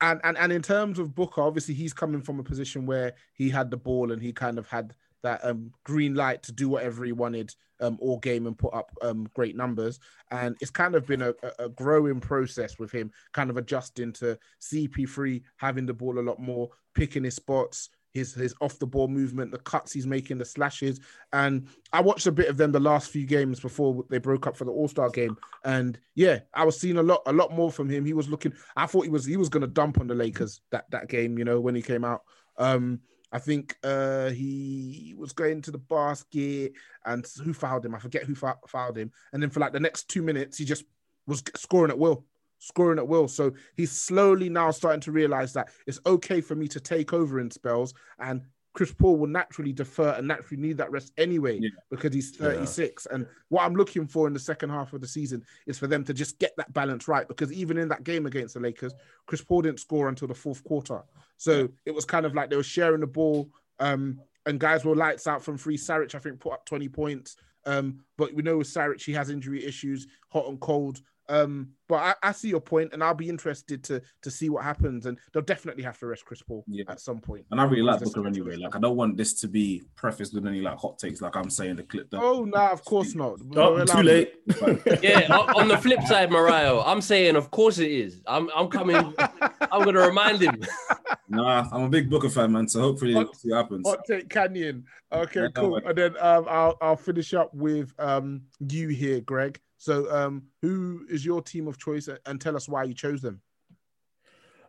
And, and and in terms of Booker, obviously he's coming from a position where he had the ball and he kind of had that um, green light to do whatever he wanted um, all game and put up um, great numbers. And it's kind of been a, a- growing process with him, kind of adjusting to CP3 having the ball a lot more, picking his spots, his his off the ball movement, the cuts he's making, the slashes. And I watched a bit of them the last few games before they broke up for the All Star game. And yeah, I was seeing a lot a lot more from him. He was looking. I thought he was he was going to dump on the Lakers that that game. You know when he came out. Um, I think uh, he was going to the basket, and who fouled him? I forget who fouled him. And then for like the next two minutes, he just was scoring at will, scoring at will. So he's slowly now starting to realize that it's okay for me to take over in spells, and Chris Paul will naturally defer and naturally need that rest anyway Yeah. because he's 36. And what I'm looking for in the second half of the season is for them to just get that balance right. Because even in that game against the Lakers, Chris Paul didn't score until the fourth quarter. So it was kind of like they were sharing the ball. Um, and guys were lights out from free. Saric, I think, put up 20 points. Um, but we know with Saric, he has injury issues, hot and cold. Um, but I, I see your point, and I'll be interested to to see what happens. And they'll definitely have to rest Chris Paul Yeah. at some point. And I really like Booker anyway. situation- Like I don't want this to be prefaced with any like hot takes. Like I'm saying the clip. The, Oh no, of course not. Oh, We're too late. (laughs) Yeah, on, on the flip side, Morayo, I'm saying, of course it is. I'm, I'm coming. I'm going to remind him. (laughs) Nah, I'm a big Booker fan, man. So hopefully Hot- we'll see happens. Hot take Canyon. Okay, Yeah, cool. way. And then um, I'll I'll finish up with um you here, Greg. So um, who is your team of choice, and tell us why you chose them.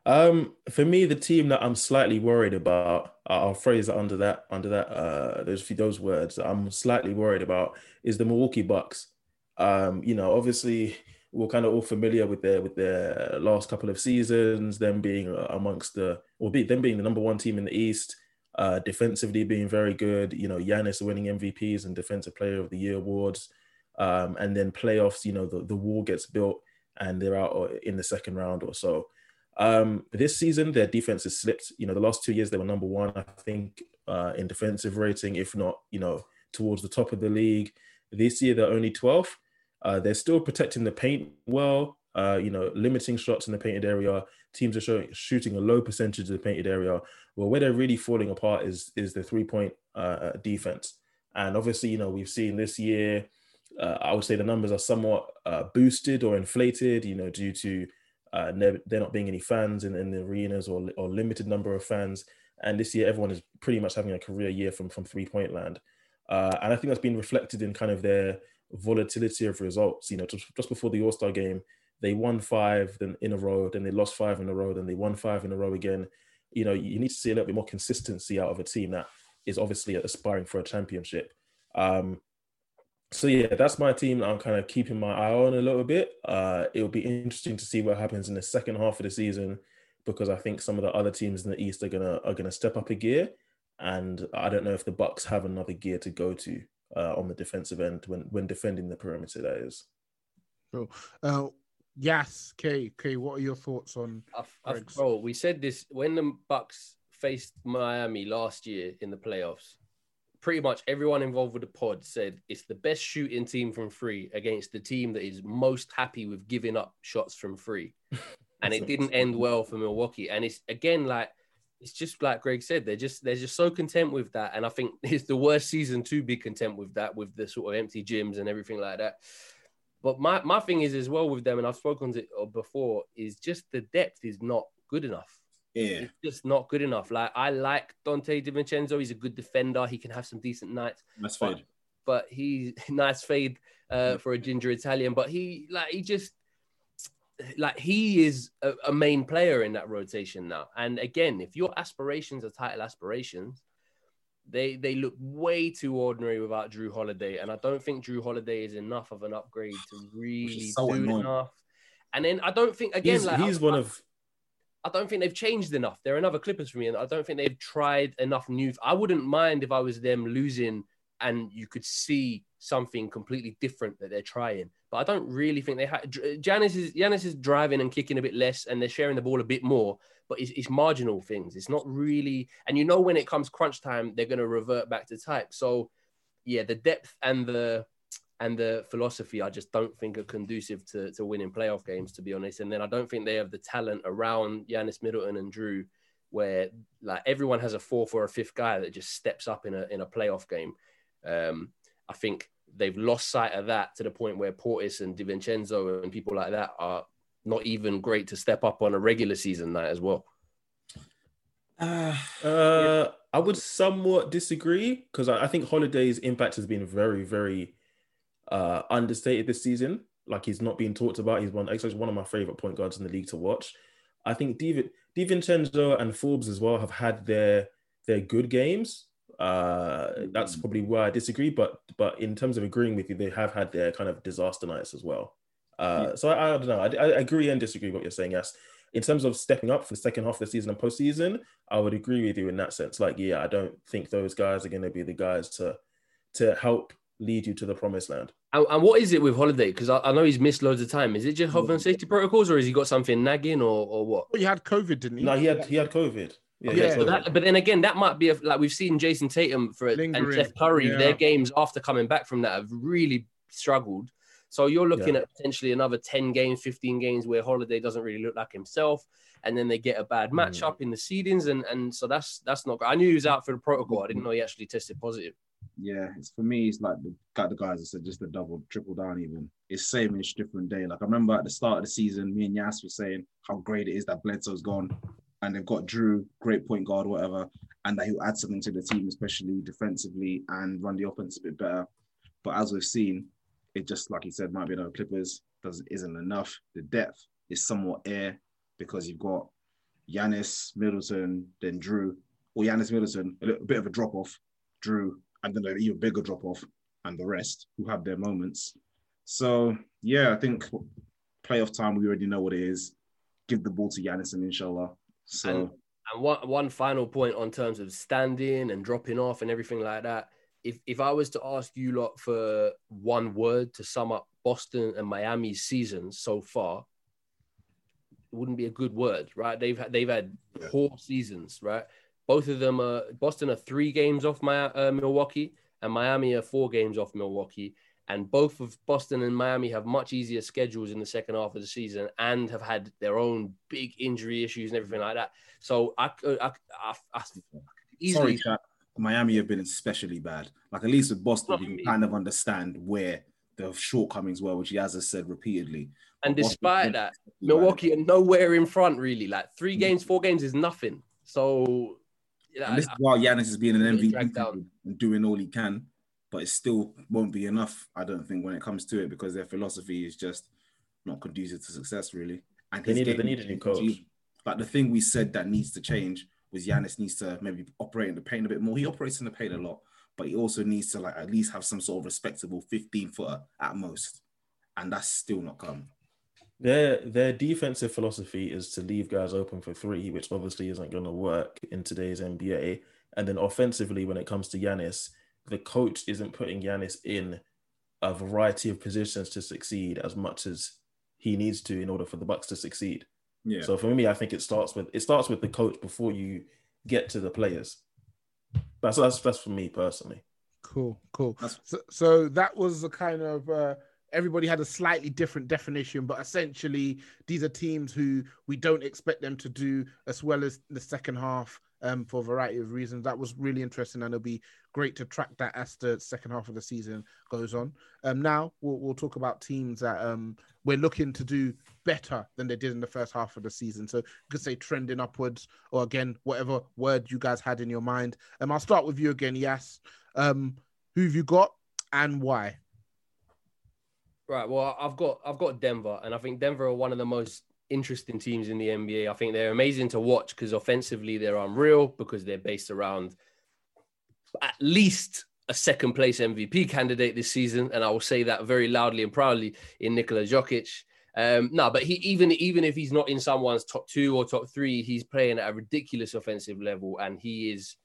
Um, for me, the team that I'm slightly worried about, I'll phrase it under that under that uh those few those words. I'm slightly worried about is the Milwaukee Bucks. Um, you know, obviously we're kind of all familiar with their with their last couple of seasons, them being uh, amongst the or be them being the number one team in the East, uh, defensively being very good. You know, Giannis winning MVPs and Defensive Player of the Year awards, um, and then playoffs. You know, the the wall gets built and they're out uh, in the second round or so. Um, this season, their defense has slipped. You know, the last two years they were number one, I think, uh, in defensive rating, if not, you know, towards the top of the league. This year they're only 12th. Uh, they're still protecting the paint well. Uh, you know, limiting shots in the painted area. Teams are showing, shooting a low percentage of the painted area. Well, where they're really falling apart is is the three point uh, defense. And obviously, you know, we've seen this year. Uh, I would say the numbers are somewhat uh, boosted or inflated. You know, due to uh, there not being any fans in, in the arenas or, or limited number of fans. And this year, everyone is pretty much having a career year from, from three point land. Uh, and I think that's been reflected in kind of their volatility of results. You know, just, just before the All Star game, they won five then in a row, then they lost five in a row, then they won five in a row again. You know, you need to see a little bit more consistency out of a team that is obviously aspiring for a championship. Um, so yeah, that's my team that I'm kind of keeping my eye on a little bit. Uh, it'll be interesting to see what happens in the second half of the season because I think some of the other teams in the East are gonna are gonna step up a gear, and I don't know if the Bucks have another gear to go to uh, on the defensive end when when defending the perimeter. That is. So, uh, yes, Kay, Kay, what are your thoughts on? I've, I've, Greg's? bro, we said this when the Bucks faced Miami last year in the playoffs. Pretty much everyone involved with the pod said it's the best shooting team from free against the team that is most happy with giving up shots from free. (laughs) and it didn't end well for Milwaukee. And it's again like it's just like Greg said, they're just they're just so content with that. And I think (laughs) it's the worst season to be content with that, with the sort of empty gyms and everything like that. But my, my thing is as well with them, and I've spoken to it before, is just the depth is not good enough. Yeah. It's just not good enough. Like I like Donte DiVincenzo. He's a good defender. He can have some decent nights. Nice but, fade. but he (laughs) nice fade uh, for a ginger Italian. But he like he just like he is a, a, main player in that rotation now. And again, if your aspirations are title aspirations, they they look way too ordinary without Jrue Holiday. And I don't think Jrue Holiday is enough of an upgrade to (sighs) really so do annoying. enough. And then I don't think again He's, like he's I, one of I don't think they've changed enough. They're another Clippers for me, and I don't think they've tried enough new. I wouldn't mind if I was them losing and you could see something completely different that they're trying. But I don't really think they have. Giannis is Giannis is driving and kicking a bit less, and they're sharing the ball a bit more. But it's, it's marginal things. It's not really. And you know when it comes crunch time, they're going to revert back to type. So yeah, the depth and the and the philosophy, I just don't think are conducive to, to winning playoff games, to be honest. And then I don't think they have the talent around Giannis Middleton and Jrue, where like everyone has a fourth or a fifth guy that just steps up in a in a playoff game. Um, I think they've lost sight of that to the point where Portis and DiVincenzo and people like that are not even great to step up on a regular season night as well. Uh, Uh, I would somewhat disagree because I, I think Holiday's impact has been very, very uh, understated this season. Like he's not being talked about. He's one actually one of my favorite point guards in the league to watch. I think Div- DiVincenzo and Forbes as well have had their their good games. Uh, that's probably where I disagree. But but in terms of agreeing with you, they have had their kind of disaster nights as well. Uh, So I, I don't know. I, I agree and disagree with what you're saying. Yes, in terms of stepping up for the second half of the season and postseason, I would agree with you in that sense. Like, yeah, I don't think those guys are going to be the guys to to help lead you to the promised land. And, and what is it with Holiday? Because I, I know he's missed loads of time. Is it just health and safety protocols, or has he got something nagging, or or what? Well, he had COVID, didn't he? No, he had he had COVID. Yeah, he Yeah, had But, that, but then again, that might be a, like we've seen Jayson Tatum for and Lingering, Steph Curry. yeah. Their games after coming back from that have really struggled. So you're looking Yeah. at potentially another ten games, fifteen games where Holiday doesn't really look like himself, and then they get a bad Hmm. matchup in the seedings, and and so that's that's not. I knew he was out for the protocol. I didn't know he actually tested positive. Yeah, it's for me. It's like the got the guys that said just the double, triple down. Even it's same ish, different day. Like I remember at the start of the season, me and Yas were saying how great it is that Bledsoe's gone, and they've got Jrue, great point guard, whatever, and that he'll add something to the team, especially defensively, and run the offense a bit better. But as we've seen, it just like he said, might be another Clippers doesn't isn't enough. The depth is somewhat air because you've got Giannis, Middleton, then Jrue, or Giannis Middleton, a little bit of a drop off, Jrue, and then an even bigger drop off, and the rest who have their moments. So yeah, I think playoff time we already know what it is. Give the ball to Giannis and inshallah. So And- And one one final point on terms of standing and dropping off and everything like that. If if I was to ask you lot for one word to sum up Boston and Miami's seasons so far, it wouldn't be a good word, right? They've had they've had poor seasons, right? Both of them are Boston are three games off my uh, Milwaukee, and Miami are four games off Milwaukee. And both of Boston and Miami have much easier schedules in the second half of the season, and have had their own big injury issues and everything like that. So I, could- I, I, I easily sorry. Miami have been especially bad. Like at least with Boston, you can kind of understand where the shortcomings were, which he has said repeatedly. And Boston- despite that, Milwaukee are nowhere in front, really. Like three games, four games is nothing. So, yeah, And this is while Giannis is being an Getting MVP and doing all he can, but it still won't be enough. I don't think when it comes to it because their philosophy is just not conducive to success, really. And They his need- they need a new coach. Like the thing we said that needs to change was Giannis needs to maybe operate in the paint a bit more. He operates in the paint a lot, but he also needs to like at least have some sort of respectable 15 footer at most, and that's still not come. Their their defensive philosophy is to leave guys open for three, which obviously isn't going to work in today's NBA. And then offensively, when it comes to Giannis, the coach isn't putting Giannis in a variety of positions to succeed as much as he needs to in order for the Bucks to succeed. Yeah. So for me, I think it starts with it starts with the coach before you get to the players. That's that's that's for me personally. Cool, cool. So, so that was the kind of uh, everybody had a slightly different definition, but essentially these are teams who we don't expect them to do as well as the second half um, for a variety of reasons. That was really interesting, and it'll be great to track that as the second half of the season goes on. Um, now we'll, we'll talk about teams that um, we're looking to do better than they did in the first half of the season. So you could say trending upwards, or again, whatever word you guys had in your mind. Um, I'll start with you again, Yas. Um, who have you got and why? Right. Well, I've got I've got Denver, and I think Denver are one of the most interesting teams in the NBA. I think they're amazing to watch because offensively they're unreal because they're based around at least a second place MVP candidate this season, and I will say that very loudly and proudly in Nikola Jokic. Um, no, but he even even if he's not in someone's top two or top three, he's playing at a ridiculous offensive level, and he is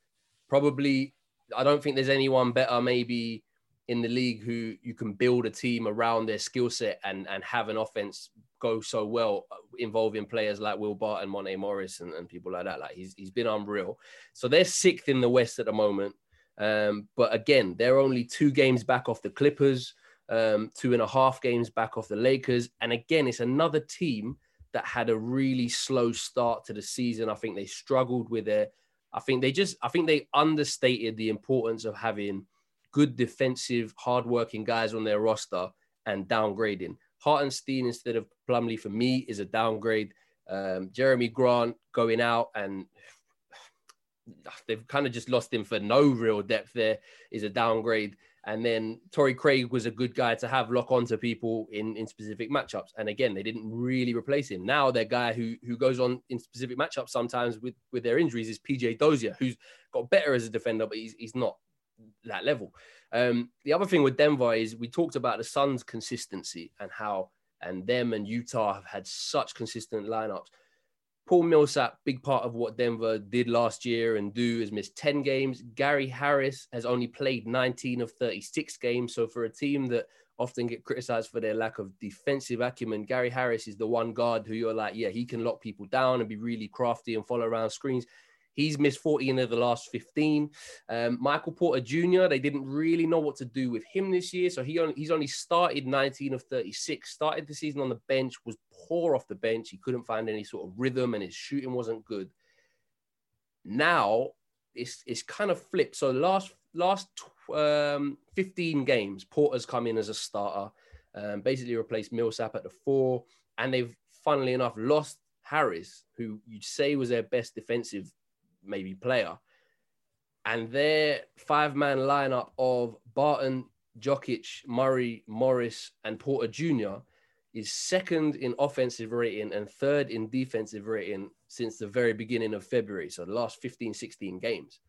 probably. I don't think there's anyone better, maybe in the league who you can build a team around their skill set and and have an offense go so well uh, involving players like Will Barton, Monte Morris, and, and people like that. Like he's he's been unreal. So they're sixth in the West at the moment. Um, but again, they're only two games back off the Clippers, um, two and a half games back off the Lakers. And again, it's another team that had a really slow start to the season. I think they struggled with their. I think they just. I think they understated the importance of having good defensive, hardworking guys on their roster and downgrading. Hartenstein instead of Plumlee for me is a downgrade. Um, Jerami Grant going out and (sighs) they've kind of just lost him for no real depth there is a downgrade. And then Torrey Craig was a good guy to have lock onto people in, in specific matchups. And again, they didn't really replace him. Now their guy who who goes on in specific matchups sometimes with, with their injuries is PJ Dozier, who's got better as a defender, but he's, he's not that level. Um, the other thing with Denver is we talked about the Suns' consistency and how and them and Utah have had such consistent lineups. Paul Millsap, big part of what Denver did last year and do, has missed 10 games. Gary Harris has only played 19 of 36 games. So for a team that often get criticized for their lack of defensive acumen, Gary Harris is the one guard who you're like, yeah, he can lock people down and be really crafty and follow around screens. He's missed 14 of the last 15. Um, Michael Porter Jr., they didn't really know what to do with him this year. So he only, he's only started 19 of 36, started the season on the bench, was poor off the bench. He couldn't find any sort of rhythm and his shooting wasn't good. Now it's, it's kind of flipped. So last, last um, 15 games, Porter's come in as a starter, um, basically replaced Millsap at the four. And they've, funnily enough, lost Harris, who you'd say was their best defensive maybe player. And their five man lineup of Barton, Jokic, Murray, Morris, and Porter Jr. is second in offensive rating and third in defensive rating since the very beginning of February. So the last 15, 16 games.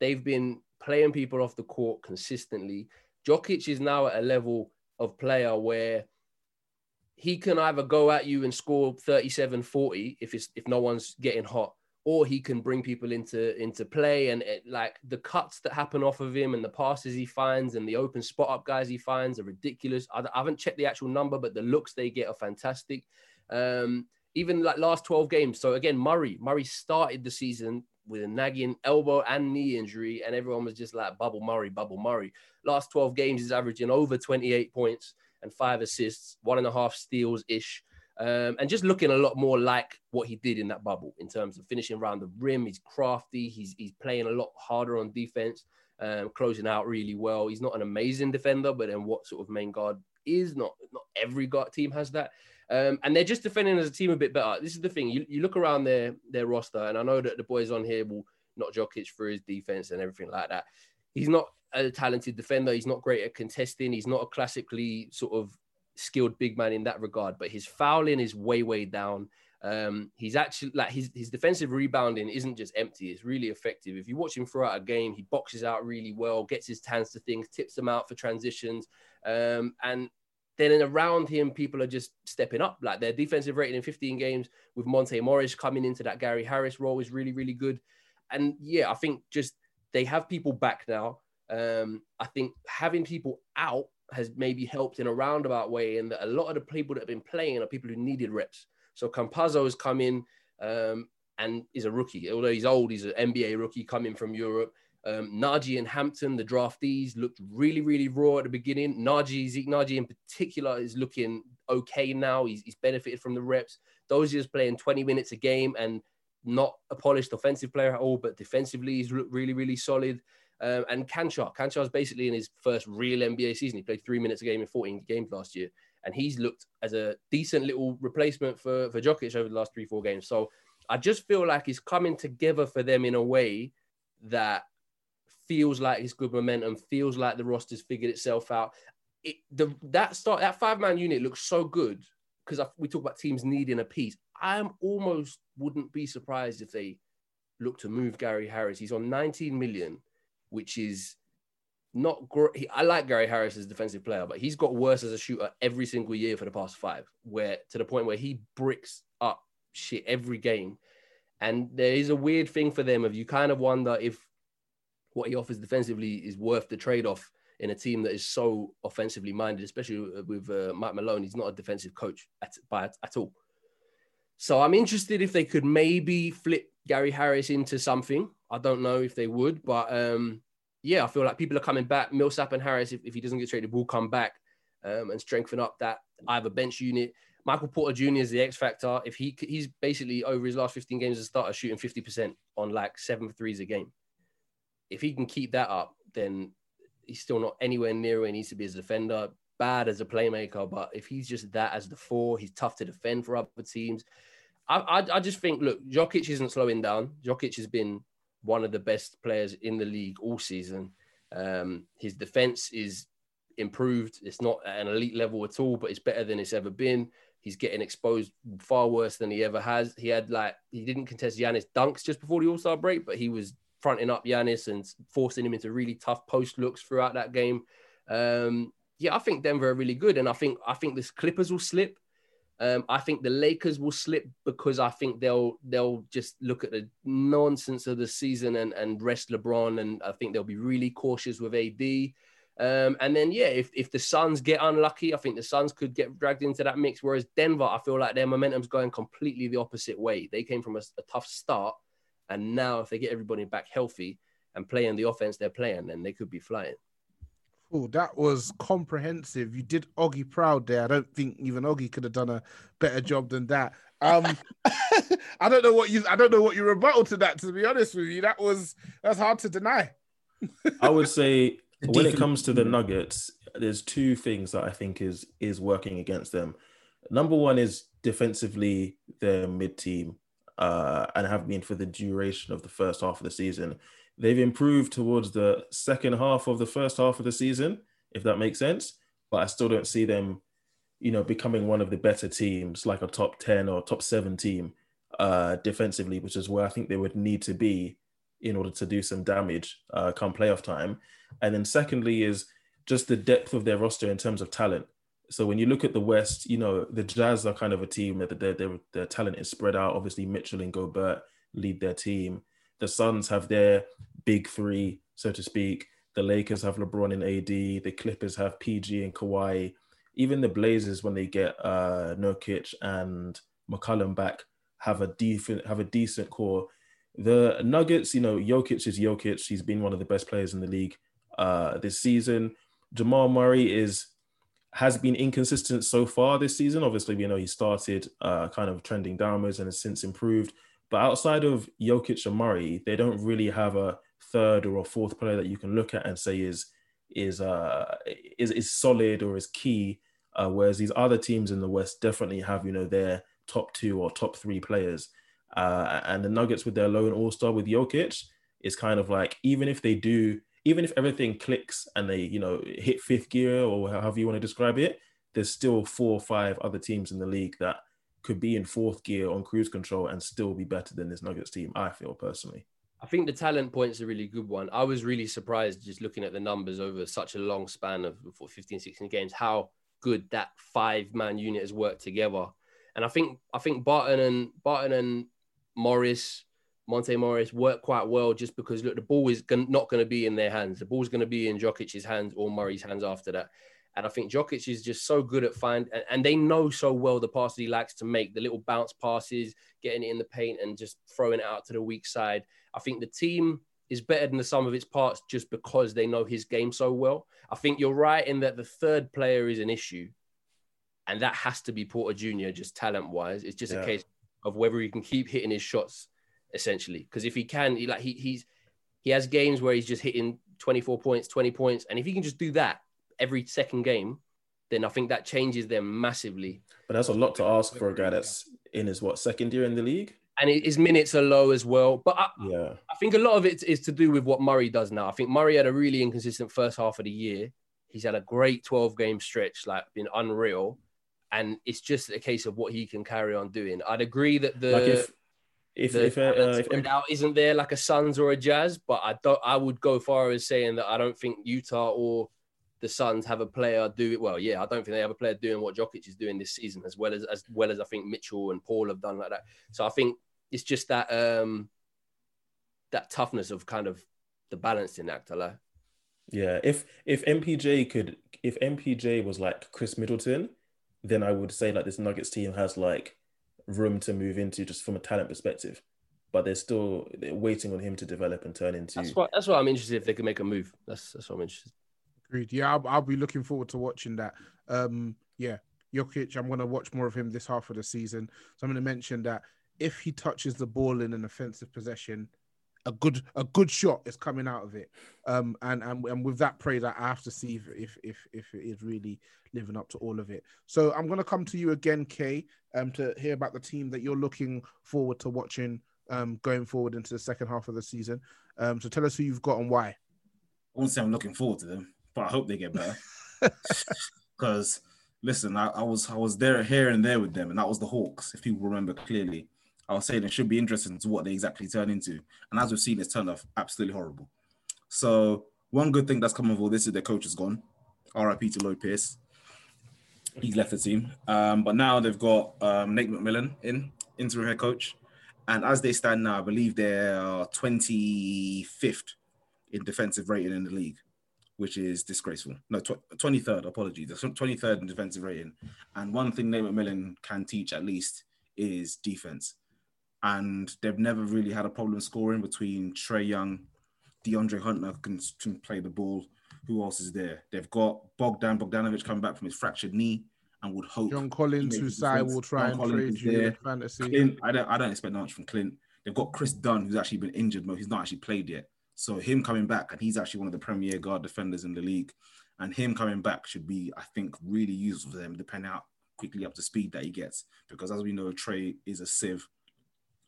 They've been playing people off the court consistently. Jokic is now at a level of player where he can either go at you and score 37 40 if it's if no one's getting hot or he can bring people into into play and it, like the cuts that happen off of him and the passes he finds and the open spot up guys he finds are ridiculous. I, I haven't checked the actual number, but the looks they get are fantastic. Um, even like last 12 games. So again, Murray, Murray started the season with a nagging elbow and knee injury, and everyone was just like bubble Murray, bubble Murray. Last 12 games, he's averaging over 28 points and five assists, one and a half steals ish um, and just looking a lot more like what he did in that bubble in terms of finishing around the rim. He's crafty. He's he's playing a lot harder on defense, um, closing out really well. He's not an amazing defender, but then what sort of main guard is not not every guard team has that. Um, and they're just defending as a team a bit better. This is the thing. You, you look around their their roster, and I know that the boys on here will not Jokic for his defense and everything like that. He's not a talented defender. He's not great at contesting. He's not a classically sort of skilled big man in that regard, but his fouling is way, way down. Um, he's actually like his, his defensive rebounding isn't just empty, it's really effective. If you watch him throughout a game, he boxes out really well, gets his hands to things, tips them out for transitions. Um, and then around him, people are just stepping up. Like their defensive rating in 15 games with Monte Morris coming into that Gary Harris role is really, really good. And yeah, I think just they have people back now. Um, I think having people out has maybe helped in a roundabout way in that a lot of the people that have been playing are people who needed reps. So Campazzo has come in um, and is a rookie. Although he's old, he's an NBA rookie coming from Europe. Um, Nnaji and Hampton, the draftees, looked really, really raw at the beginning. Nnaji, Zeke Nnaji in particular, is looking okay now. He's, he's benefited from the reps. Dozier's playing 20 minutes a game and not a polished offensive player at all, but defensively, he's really, really solid. Um, and Cancar, Cancar's basically in his first real NBA season. He played three minutes a game in 14 games last year. And he's looked as a decent little replacement for, for Jokic over the last three, four games. So I just feel like he's coming together for them in a way that feels like it's good momentum, feels like the roster's figured itself out. It, the that start that five man unit looks so good because we talk about teams needing a piece. I am almost wouldn't be surprised if they look to move Gary Harris. He's on 19 million, which is not great. I like Gary Harris as a defensive player, but he's got worse as a shooter every single year for the past five, where to the point where he bricks up shit every game. And there is a weird thing for them of you kind of wonder if what he offers defensively is worth the trade off in a team that is so offensively minded, especially with uh, Mike Malone. He's not a defensive coach at, by, at all. So I'm interested if they could maybe flip Gary Harris into something. I don't know if they would, but um, yeah, I feel like people are coming back. Millsap and Harris, if, if he doesn't get traded, will come back um, and strengthen up that either bench unit. Michael Porter Jr. is the X factor. If he he's basically over his last 15 games as a starter, shooting 50% on like seven threes a game. If he can keep that up, then he's still not anywhere near where he needs to be as a defender. Bad as a playmaker, but if he's just that as the four, he's tough to defend for other teams. I, I, I just think, look, Jokic isn't slowing down. Jokic has been one of the best players in the league all season. Um, his defense is improved. It's not at an elite level at all, but it's better than it's ever been. He's getting exposed far worse than he ever has. He had like he didn't contest Giannis dunks just before the All Star break, but he was fronting up Giannis and forcing him into really tough post looks throughout that game. Um, yeah, I think Denver are really good, and I think I think the Clippers will slip. Um, I think the Lakers will slip because I think they'll they'll just look at the nonsense of the season and, and rest LeBron, and I think they'll be really cautious with AD. Um, and then, yeah, if, if the Suns get unlucky, I think the Suns could get dragged into that mix. Whereas Denver, I feel like their momentum's going completely the opposite way. They came from a, a tough start. And now, if they get everybody back healthy and playing the offense they're playing, then they could be flying. Oh, that was comprehensive. You did Oggy proud there. I don't think even Oggy could have done a better job than that. Um, (laughs) I don't know what you. I don't know what you rebuttal to that. To be honest with you, that was that's hard to deny. I would say (laughs) when it comes to the Nuggets, there's two things that I think is is working against them. Number one is defensively, they're mid team uh, and have been for the duration of the first half of the season. They've improved towards the second half of the first half of the season, if that makes sense. But I still don't see them, you know, becoming one of the better teams, like a top ten or top seven team uh, defensively, which is where I think they would need to be in order to do some damage uh, come playoff time. And then secondly is just the depth of their roster in terms of talent. So when you look at the West, you know the Jazz are kind of a team that their, their, their talent is spread out. Obviously, Mitchell and Gobert lead their team. The Suns have their big three, so to speak. The Lakers have LeBron and AD. The Clippers have PG and Kawhi. Even the Blazers, when they get uh, Nurkic and McCollum back, have a decent have a decent core. The Nuggets, you know, Jokic is Jokic. He's been one of the best players in the league uh, this season. Jamal Murray is has been inconsistent so far this season. Obviously, we know he started uh, kind of trending downwards and has since improved. But outside of Jokic and Murray, they don't really have a third or a fourth player that you can look at and say is is uh, is is solid or is key. Uh, whereas these other teams in the West definitely have, you know, their top two or top three players. Uh, and the Nuggets with their lone All Star with Jokic is kind of like even if they do, even if everything clicks and they you know hit fifth gear or however you want to describe it, there's still four or five other teams in the league that could be in fourth gear on cruise control and still be better than this Nuggets team. I feel personally. I think the talent point's a really good one. I was really surprised just looking at the numbers over such a long span of 15, 16 games, how good that five man unit has worked together. And I think I think Barton and Barton and Morris, Monte Morris work quite well just because look, the ball is not going to be in their hands. The ball's going to be in Jokic's hands or Murray's hands after that. And I think Jokic is just so good at find, and, and they know so well the passes he likes to make, the little bounce passes, getting it in the paint and just throwing it out to the weak side. I think the team is better than the sum of its parts just because they know his game so well. I think you're right in that the third player is an issue, and that has to be Porter Jr. just talent wise. It's just Yeah. a case of whether he can keep hitting his shots, essentially. Because if he can, he, like he he's he has games where he's just hitting 24 points, 20 points, and if he can just do that every second game, then I think that changes them massively. But that's a lot to ask for a guy that's in his what second year in the league. And his minutes are low as well. But I, Yeah, I think a lot of it is to do with what Murray does now. I think Murray had a really inconsistent first half of the year. He's had a great 12 game stretch, like been unreal. And it's just a case of what he can carry on doing. I'd agree that the like if if the if, uh, if spread out isn't there like a Suns or a Jazz, but I don't. I would go far as saying that I don't think Utah or the Suns have a player do it well. Yeah, I don't think they have a player doing what Jokic is doing this season as well as as well as I think Mitchell and Paul have done like that. So I think it's just that um that toughness of kind of the balancing act. I like. Yeah, if if MPJ could, if MPJ was like Khris Middleton, then I would say like this Nuggets team has like room to move into just from a talent perspective. But they're still they're waiting on him to develop and turn into. That's what that's what I'm interested if they can make a move. That's that's what I'm interested. Agreed. Yeah, I'll, I'll be looking forward to watching that. Um, yeah, Jokic, I'm going to watch more of him this half of the season. So I'm going to mention that if he touches the ball in an offensive possession, a good a good shot is coming out of it. Um, and and, and with that praise, I have to see if, if if if it is really living up to all of it. So I'm going to come to you again, Kay, um, to hear about the team that you're looking forward to watching um going forward into the second half of the season. Um, so tell us who you've got and why. I won't say I'm looking forward to them, but I hope they get better. (laughs) Because listen, I, I was I was there here and there with them, and that was the Hawks. If people remember clearly, I was saying it should be interesting to what they exactly turn into. And as we've seen, it's turned off absolutely horrible. So one good thing that's come of all this is their coach is gone. R.I.P. to Lloyd Pierce. He's left the team, um, but now they've got um, Nate McMillan in interim head coach, and as they stand now, I believe they're 25th in defensive rating in the league, which is disgraceful. No, tw- 23rd, apologies. They're 23rd in defensive rating. And one thing Nate McMillan can teach at least is defense. And they've never really had a problem scoring between Trae Young, DeAndre Hunter can, can play the ball. Who else is there? They've got Bogdan Bogdanovic coming back from his fractured knee and would hope John Collins, who Sai will try John and Collins trade you there. fantasy. Clint, I don't, I don't expect much from Clint. They've got Kris Dunn, who's actually been injured, but he's not actually played yet. So him coming back, and he's actually one of the premier guard defenders in the league, and him coming back should be, I think, really useful for them, depending how quickly up to speed that he gets. Because as we know, Trae is a sieve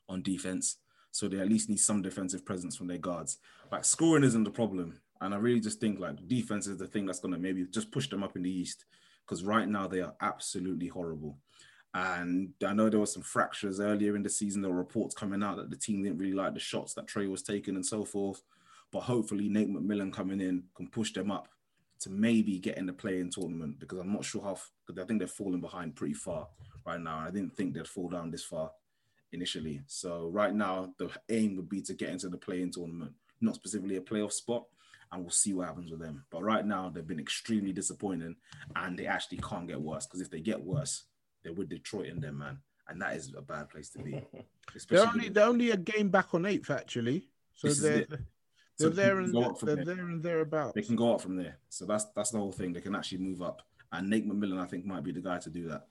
on defense, so they at least need some defensive presence from their guards. Like scoring isn't the problem, and I really just think like defense is the thing that's to maybe just push them up in the East. Because right now they are absolutely horrible. And I know there were some fractures earlier in the season. There were reports coming out that the team didn't really like the shots that Trae was taking and so forth. But hopefully, Nate McMillan coming in can push them up to maybe get in the play-in tournament because I'm not sure how. Because I think they're falling behind pretty far right now. I didn't think they'd fall down this far initially. So right now, the aim would be to get into the play-in tournament, not specifically a playoff spot. And we'll see what happens with them. But right now, they've been extremely disappointing, and they actually can't get worse. Because if they get worse, they're with Detroit in them, man, and that is a bad place to be. (laughs) They're Especially only they're only a game back on eighth actually, so This they're it. they're So there and go up they're there. there and thereabouts. they can go up from there. So that's that's the whole thing. They can actually move up, and Nate McMillan, I think, might be the guy to do that.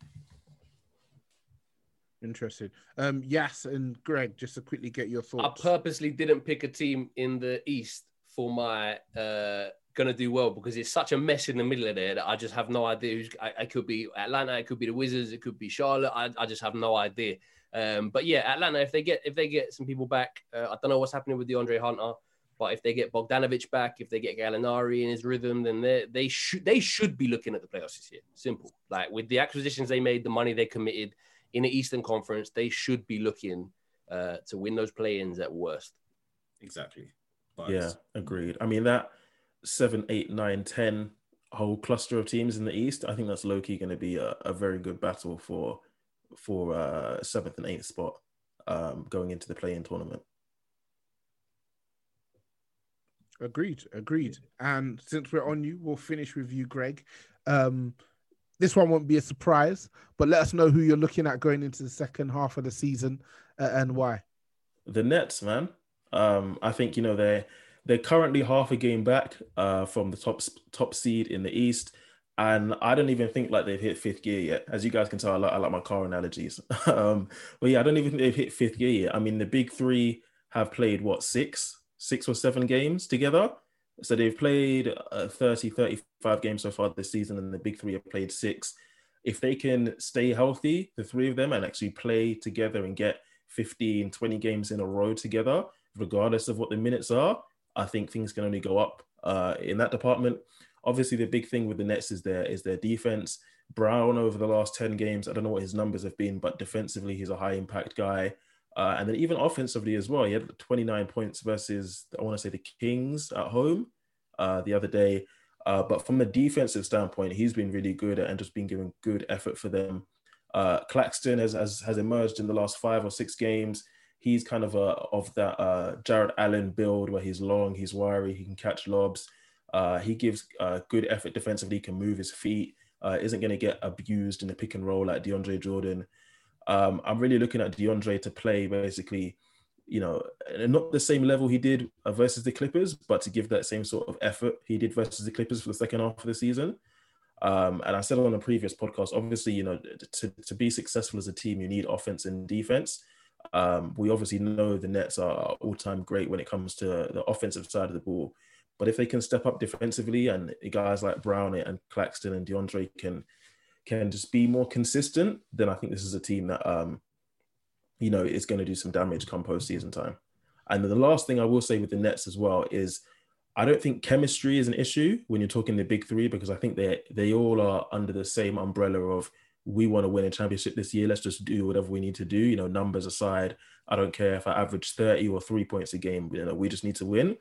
Interesting. Um, Yas and Greg, just to quickly get your thoughts. I purposely didn't pick a team in the East for my uh, gonna do well because it's such a mess in the middle of there that I just have no idea who's. I, I could be Atlanta, it could be the Wizards, it could be Charlotte. I, I just have no idea. Um, but yeah, Atlanta, if they get if they get some people back, uh, I don't know what's happening with DeAndre Hunter, but if they get Bogdanovic back, if they get Gallinari in his rhythm, then they they should they should be looking at the playoffs this year. Simple. Like with the acquisitions they made, the money they committed in the Eastern Conference, they should be looking uh, to win those play-ins at worst. Exactly. But Yeah, agreed. I mean that seven, eight, nine, ten whole cluster of teams in the East. I think that's low key going to be a, a very good battle for for uh, seventh and eighth spot um, going into the play-in tournament. Agreed, agreed. And since we're on you, we'll finish with you, Greg. Um, this one won't be a surprise, but let us know who you're looking at going into the second half of the season uh, and why. The Nets, man, Um, I think you know they're they're currently half a game back uh, from the top top seed in the East, and I don't even think like they've hit fifth gear yet. As you guys can tell, I like, I like my car analogies. (laughs) um, but yeah, I don't even think they've hit fifth gear yet. I mean, the big three have played what six, six or seven games together. So they've played uh, 30, 35 games so far this season, and the big three have played six. If they can stay healthy, the three of them, and actually play together and get 15, 20 games in a row together, regardless of what the minutes are, I think things can only go up uh, in that department. Obviously, the big thing with the Nets is their is their defense. Brown over the last 10 games, I don't know what his numbers have been, but defensively, he's a high impact guy. Uh, and then even offensively as well, he had 29 points versus I want to say the Kings at home uh, the other day. Uh, but from a defensive standpoint, he's been really good and just been giving good effort for them. Uh, Claxton has, has, has emerged in the last five or six games. He's kind of a of that uh, Jarrett Allen build where he's long, he's wiry, he can catch lobs. Uh, he gives good effort defensively, can move his feet, isn't going to get abused in the pick and roll like DeAndre Jordan. Um, I'm really looking at DeAndre to play basically, you know, not the same level he did versus the Clippers, but to give that same sort of effort he did versus the Clippers for the second half of the season. Um, and I said on a previous podcast, obviously, you know, to, to be successful as a team, you need offense and defense. Um, we obviously know the Nets are all time great when it comes to the offensive side of the ball. But if they can step up defensively and guys like Brown and Claxton and DeAndre can can just be more consistent, then I think this is a team that um, you know is going to do some damage come postseason time. And the last thing I will say with the Nets as well is I don't think chemistry is an issue when you're talking the big three because I think they they all are under the same umbrella of we want to win a championship this year. Let's just do whatever we need to do. You know, numbers aside, I don't care if I average 30 or three points a game. You know, we just need to win.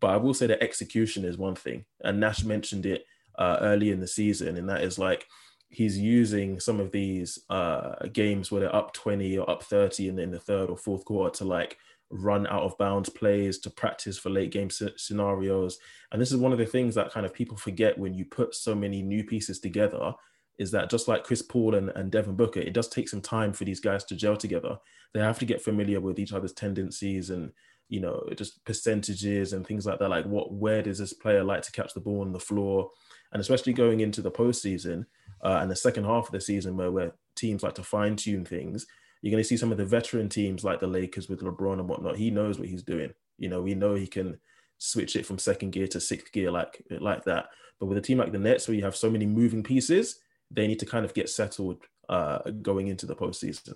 But I will say that execution is one thing. And Nash mentioned it uh, early in the season, and that is like he's using some of these uh, games where they're up 20 or up 30 in the, in the third or fourth quarter to like run out of bounds plays to practice for late game scenarios. And this is one of the things that kind of people forget when you put so many new pieces together is that just like Chris Paul and, and Devin Booker, it does take some time for these guys to gel together. They have to get familiar with each other's tendencies and you know just percentages and things like that. Like what where does this player like to catch the ball on the floor? And especially going into the postseason, uh, and the second half of the season where, where teams like to fine tune things, you're going to see some of the veteran teams like the Lakers with LeBron and whatnot. He knows what he's doing. You know, we know he can switch it from second gear to sixth gear like like that. But with a team like the Nets, where you have so many moving pieces, they need to kind of get settled uh, going into the postseason.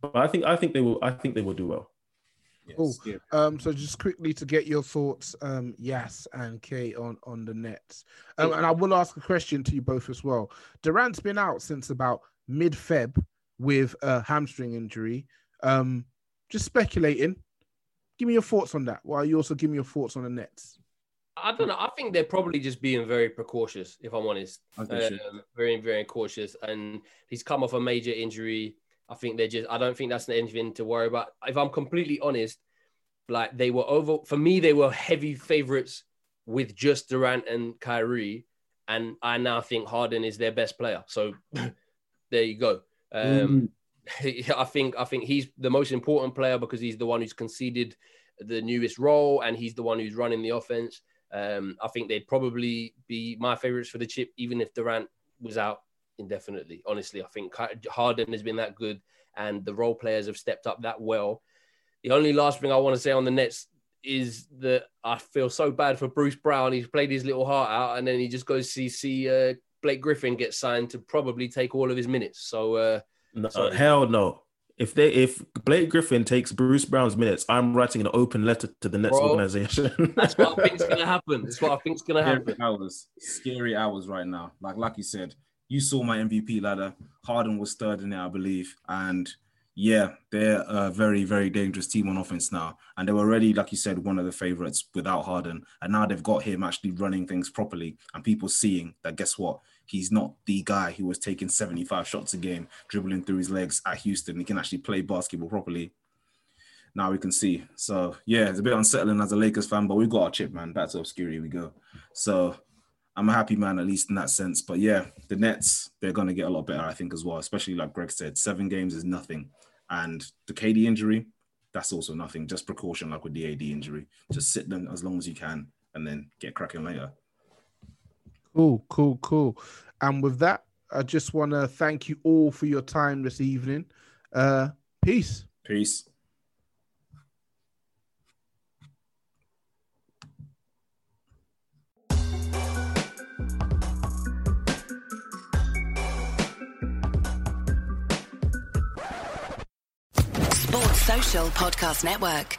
But I think I think they will. I think they will do well. Cool. Um, so just quickly to get your thoughts, um, Yas and K on on the Nets, um, and I will ask a question to you both as well. Durant's been out since about mid Feb with a hamstring injury. Um, just speculating. Give me your thoughts on that. While you also give me your thoughts on the Nets. I don't know. I think they're probably just being very precautious, if I'm honest. Um, very, very cautious. And he's come off a major injury. I think they're just. I don't think that's anything to worry about. If I'm completely honest, like they were over for me, they were heavy favorites with just Durant and Kyrie, and I now think Harden is their best player. So (laughs) there you go. Um, mm. (laughs) I think I think he's the most important player because he's the one who's conceded the newest role and he's the one who's running the offense. Um, I think they'd probably be my favorites for the chip, even if Durant was out indefinitely. Honestly, I think Harden has been that good, and the role players have stepped up that well. The only last thing I want to say on the Nets is that I feel so bad for Bruce Brown. He's played his little heart out, and then he just goes to see uh, Blake Griffin get signed to probably take all of his minutes. So, uh, no, hell no. If they if Blake Griffin takes Bruce Brown's minutes, I'm writing an open letter to the Nets Bro, organization. (laughs) that's what I think's gonna happen. That's what I think's gonna happen. Scary hours, scary hours right now. Like like you said, you saw my MVP ladder. Harden was third in it, I believe. And yeah, they're a very, very dangerous team on offense now. And they were already, like you said, one of the favorites without Harden. And now they've got him actually running things properly and people seeing that, guess what? He's not the guy who was taking 75 shots a game, dribbling through his legs at Houston. He can actually play basketball properly. Now we can see. So, yeah, it's a bit unsettling as a Lakers fan, but we've got our chip, man. Back to obscurity we go. So, I'm a happy man, at least in that sense. But yeah, the Nets, they're going to get a lot better, I think, as well. Especially like Greg said, seven games is nothing. And the KD injury, that's also nothing. Just precaution, like with the AD injury. Just sit them as long as you can, and then get cracking later. Cool, cool, cool. And with that, I just want to thank you all for your time this evening. Uh, peace. Peace. Sports Social Podcast Network.